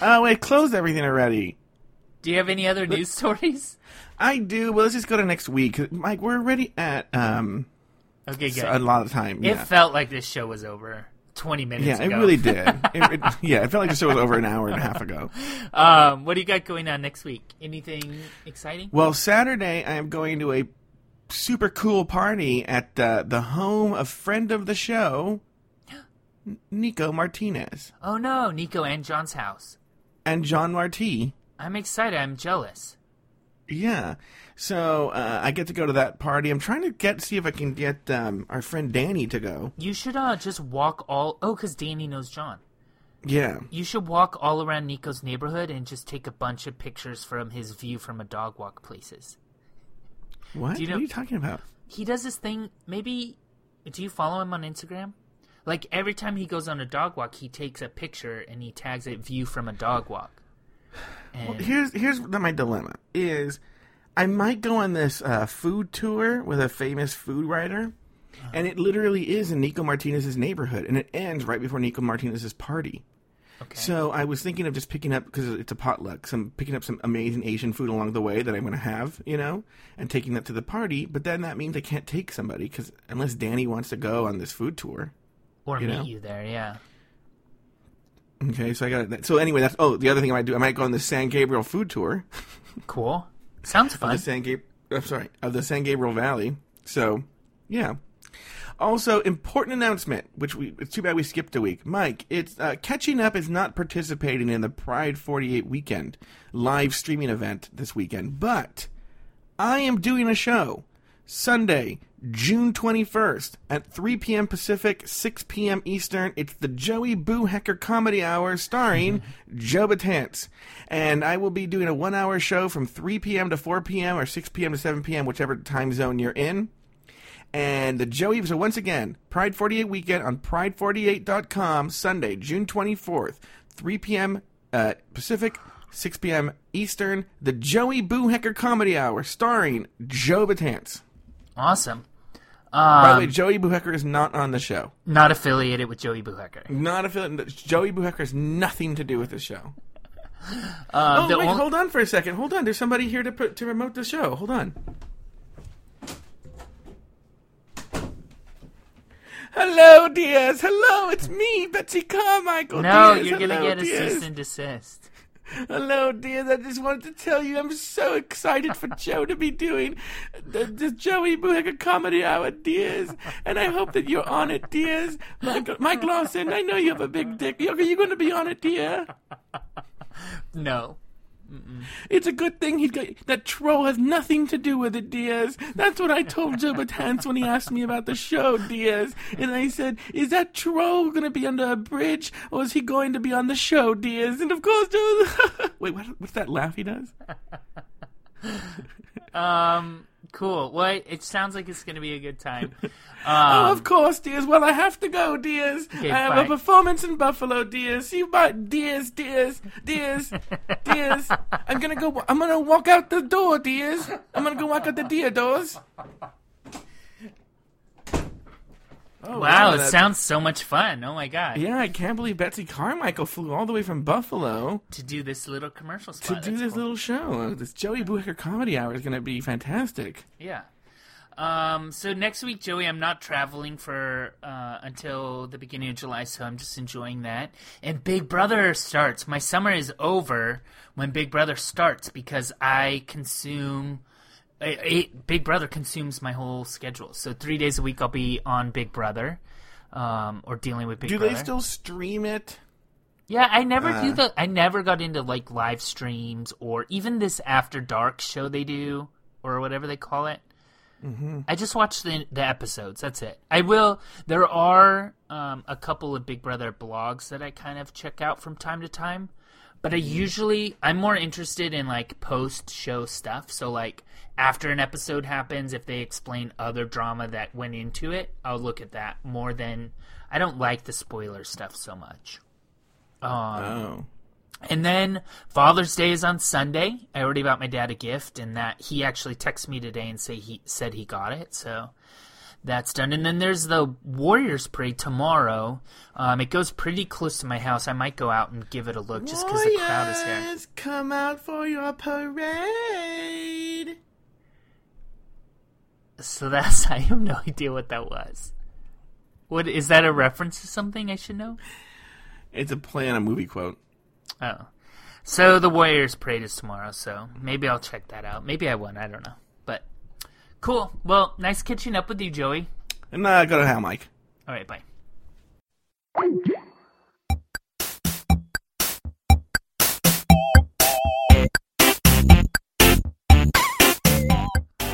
Oh wait, closed everything already. Do you have any other news stories? I do. Well, let's just go to next week. Mike, we're already at um Okay, good. a lot of time. It Yeah, felt like this show was over twenty minutes yeah, it really did. it, it, yeah, it felt like the show was over an hour and a half ago. Um, what do you got going on next week? Anything exciting? Well, Saturday I am going to a super cool party at uh, the home of friend of the show, Nico Martinez Oh no, Nico and John's house. and John Marti. I'm excited. I'm jealous. Yeah. So uh, I get to go to that party. I'm trying to get see if I can get um, our friend Danny to go. You should uh, just walk all. Oh, because Danny knows John. Yeah. You should walk all around Nico's neighborhood and just take a bunch of pictures from his view from a dog walk places. What? You what know- are you talking about? He does this thing. Maybe do you follow him on Instagram? Like every time he goes on a dog walk, he takes a picture and he tags it "view from a dog walk." And Here's here's my dilemma is I might go on this uh, food tour with a famous food writer, and it literally is in Nico Martinez's neighborhood, and it ends right before Nico Martinez's party. okay. So I was thinking of just picking up because it's a potluck, some picking up some amazing Asian food along the way that I'm going to have, you know, and taking that to the party. But then that means I can't take somebody because unless Danny wants to go on this food tour. or you meet know? you there, yeah. Okay, so I got that. So anyway, that's oh the other thing I might do. I might go on the San Gabriel food tour. Cool. Sounds of fun. the San Gabriel. I'm sorry, of the San Gabriel Valley. So, yeah. Also, important announcement, which we it's too bad we skipped a week. Mike, it's uh, catching up is not participating in the Pride 48 weekend live streaming event this weekend, but I am doing a show Sunday, June 21st at 3 p.m. Pacific, 6 p.m. Eastern. It's the Joey Boo Hecker Comedy Hour starring Joe Batance. And I will be doing a one hour show from 3 p.m. to 4 p.m. or 6 p.m. to 7 p.m., whichever time zone you're in. And the Joey, so once again, Pride 48 weekend on pride48.com, Sunday, June 24th, 3 p.m. Uh, Pacific, 6 p.m. Eastern, the Joey Boo Hecker Comedy Hour starring Joe Batance. Awesome. By the Um, way, Joey Boohecker is not on the show. not affiliated with Joey Buhecker. Not affiliated. Joey Boohecker has nothing to do with the show. Uh, oh, the wait, on- hold on for a second. Hold on. There's somebody here to put, to promote the show. Hold on. Hello, Diaz. Hello, it's me, Betsy Carmichael. no, you're gonna get a cease and desist. Hello, Diaz. I just wanted to tell you I'm so excited for Joe to be doing the, the Joey Boohecker Comedy Hour, Diaz. And I hope that you're on it, Diaz. Mike, Mike Lawson, I know you have a big dick. Are you going to be on it, dear? No, It's a good thing he got that troll has nothing to do with it, Diaz. That's what I told Joe Batance when he asked me about the show, Diaz. And I said, "Is that troll going to be under a bridge, or is he going to be on the show, Diaz?" And of course, Joe. Wait, what, what's that laugh he does? Um, cool. Well, it, sounds like it's going to be a good time. oh, Um, of course, dears. Well, I have to go, dears. Okay, I have bye. a performance in Buffalo, dears. You buy Diaz, Diaz, Diaz, Diaz. I'm gonna go. I'm gonna walk out the door, dears. I'm gonna go walk out the deer doors. Oh, wow, it sounds so much fun. Oh my god. Yeah, I can't believe Betsy Carmichael flew all the way from Buffalo To do this little commercial spot. to do That's this cool. little show. This Joey Booker Comedy Hour is gonna be fantastic. Yeah. Um, so next week, Joey, I'm not traveling for uh, until the beginning of July, so I'm just enjoying that. And Big Brother starts. My summer is over when Big Brother starts because I consume. I- I- Big Brother consumes my whole schedule. So three days a week I'll be on Big Brother, um, or dealing with Big Brother. Do Brother. they still stream it? Yeah, I never do Uh. the. I never got into like live streams or even this After Dark show they do or whatever they call it. Mm-hmm. I just watch the the episodes. That's it. I will. There are um, a couple of Big Brother blogs that I kind of check out from time to time, but I mm-hmm. usually I'm more interested in like post show stuff. So like after an episode happens, if they explain other drama that went into it, I'll look at that more than I don't like the spoiler stuff so much. Um, oh. And then Father's Day is on Sunday. I already bought my dad a gift, and that he actually texted me today and say he said he got it. So that's done. And then there's the Warriors Parade tomorrow. Um, it goes pretty close to my house. I might go out and give it a look just because the crowd is here. Come out for your parade. So that's I have no idea what that was. What is that a reference to something I should know? It's a play on a movie quote. Oh. So the Warriors parade is tomorrow, so maybe I'll check that out. Maybe I won't, I don't know. But cool. Well, nice catching up with you, Joey. And uh, go to hell, Mike. All right, bye.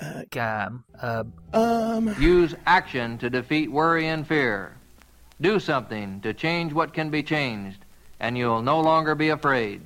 uh, um, uh, um. Use action to defeat worry and fear. Do something to change what can be changed, and you'll no longer be afraid.